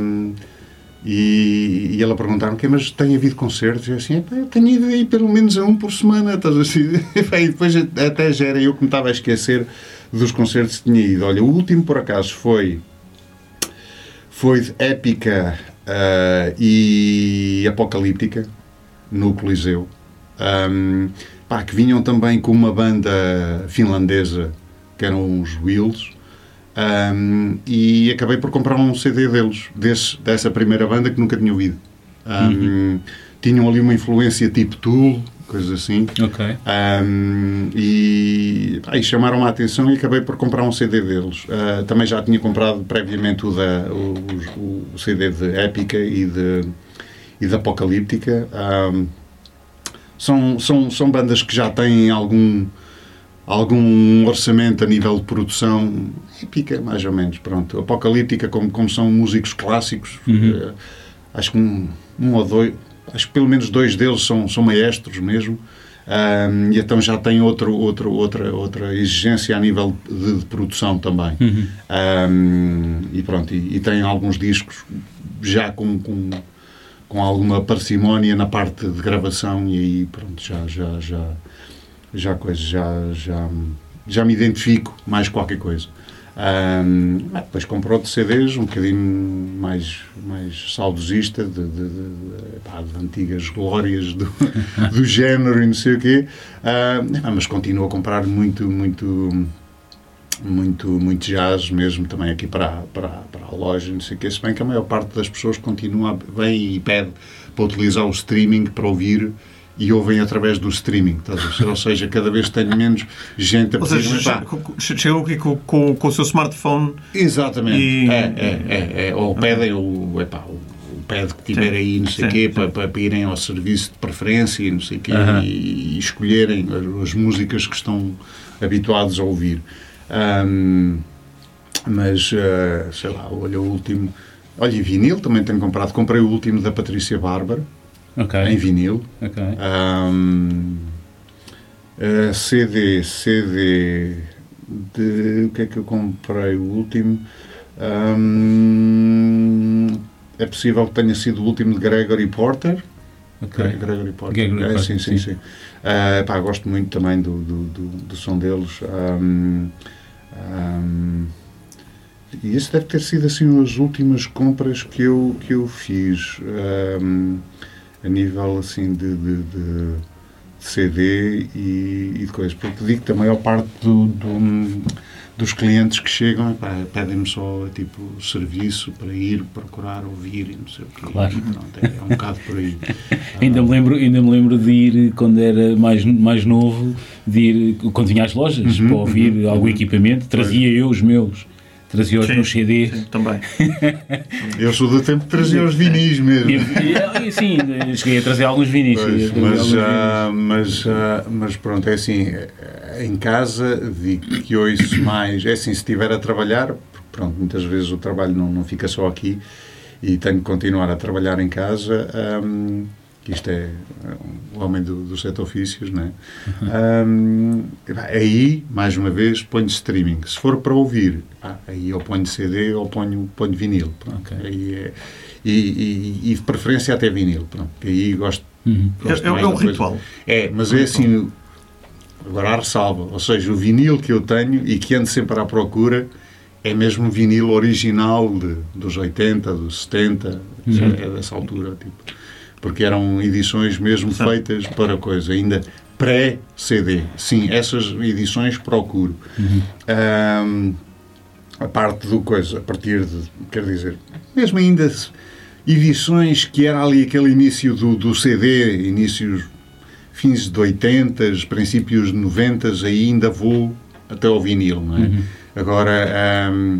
e, e ele a perguntar-me, "Ok, mas tem havido concertos? E eu assim, "Epá, eu tenho ido aí pelo menos a um por semana, estás assim? E depois até já era eu que me estava a esquecer dos concertos que tinha ido. Olha, o último por acaso foi foi épica ah, e apocalíptica no Coliseu. Ahm, pá, que vinham também com uma banda finlandesa que eram os Wheels. Ahm, e acabei por comprar um CD deles, desse, dessa primeira banda que nunca tinha ouvido. Ahm, Tinham ali uma influência tipo Tool, coisas assim. Ok. Um, e, e chamaram a atenção e acabei por comprar um CD deles. Uh, também já tinha comprado previamente o, da, o, o- o CD de Épica e de, e de Apocalíptica. Um, são, são, são bandas que já têm algum, algum orçamento a nível de produção. Épica, mais ou menos. Pronto. Apocalíptica, como, como são músicos clássicos, uh, acho que um, um ou dois, acho que pelo menos dois deles são, são maestros mesmo. Um, e então já tem outro, outro, outra, outra exigência a nível de, de produção também. Um, e pronto, e, e tem alguns discos já com, com, com alguma parcimónia na parte de gravação e aí pronto, já, já, já, já, coisa, já, já, já me identifico mais qualquer coisa. Um, ah, depois comprou outros CDs um bocadinho mais, mais saudosista de, de, de, de, pá, de antigas glórias do, do género e não sei o quê. Mas continuo a comprar muito muito muito, muito jazz mesmo também aqui para, a- para, para a loja, não sei o quê, se bem que a maior parte das pessoas continua, vem e pede para utilizar o streaming para ouvir e ouvem através do streaming, ver? ou seja, cada vez tenho menos gente a Ou pedir, seja, "Pá, che- chegou aqui com, com, com o seu smartphone Exatamente. E- É, é, é, é. Ou pedem o, epá, pad que tiver Sim, aí, não sei o quê, para, para, irem ao serviço de preferência e não sei quê, e, e escolherem as, as músicas que estão habituados a ouvir. Ahm, mas, ah, sei lá, olha o último. Olha, em vinil também tenho comprado. Comprei o último da Patrícia Bárbara, Ok. em vinil. Ok. Ahm, eh, CD, CD de. O que é que eu comprei? O último. Ahm, é possível que tenha sido o último de Gregory Porter. Ok. Gregory Porter. Gregory É, Porter, sim, sim, sim. sim. Ah, pá, gosto muito também do, do, do, do som deles. Ahm, ahm, e isso deve ter sido assim as últimas compras que eu, que eu fiz ahm, a nível assim de, de, de CD e, e de coisas. Porque digo que a maior parte do, do- dos clientes que chegam pedem-me só tipo serviço para ir procurar ouvir e não sei o quê. Claro. Pronto, é, é um bocado por aí. Ainda me, lembro, ainda me lembro de ir, quando era mais, mais novo, de ir, quando vinha às lojas Uhum, para ouvir uhum, algum uhum. equipamento, trazia eu os meus. Trazia-os Sim, no CD. sim, também. Eu sou do tempo que trazia os vinis mesmo. E, e- e, sim, cheguei a trazer alguns vinis. Pois, trazer mas, alguns já, mas, mas pronto, é assim, em casa digo que ouço mais, é assim, se estiver a trabalhar, porque, pronto, muitas vezes o trabalho não, não fica só aqui e tenho que continuar a trabalhar em casa, hum, que isto é o homem do- dos sete ofícios, não é? Hum, epá, aí, mais uma vez, ponho streaming. Se for para ouvir, aí eu ponho CD ou ponho, ponho vinil. Pronto, Ok. aí é- e, e- e de preferência até vinil. Pronto, aí gosto Uhum. É, Gosto é- mais é um ritual. É, mas é assim, agora há ressalva, ou seja, o vinil que eu tenho e que ando sempre à procura é mesmo vinil original de, dos 80, dos 70, já é dessa altura, tipo, porque eram edições mesmo feitas para coisa, ainda pré-CD. Sim, essas edições procuro. Ahm, a parte do coisa, a partir de, quer dizer, mesmo ainda edições que era ali aquele início do, do CD, inícios, fins de 80, princípios de 90, aí ainda vou até ao vinil, não é? Agora, ahm,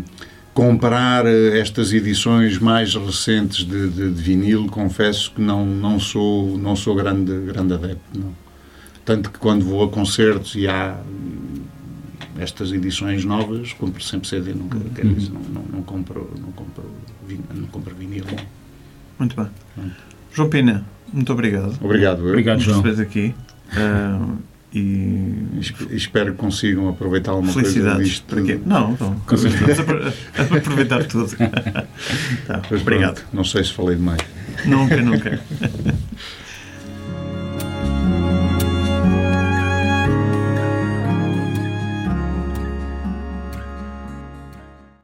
comprar eh, estas edições mais recentes de, de- de vinil, confesso que não, não sou, não sou grande, grande adepto, não. Tanto que quando vou a concertos e há hum, estas edições novas, compro sempre CD, nunca, quer dizer, não, não, não compro, não compro, não compro vinil. não. Muito bem. João Pina, muito obrigado. Obrigado, eu. Obrigado, por João. veres aqui. Ah, e Esp- Espero que consigam aproveitar alguma coisa disto. para quê? Não, não. Com certeza. Vamos apro- aproveitar tudo. Tá, obrigado. pronto, não sei se falei demais. Nunca, nunca.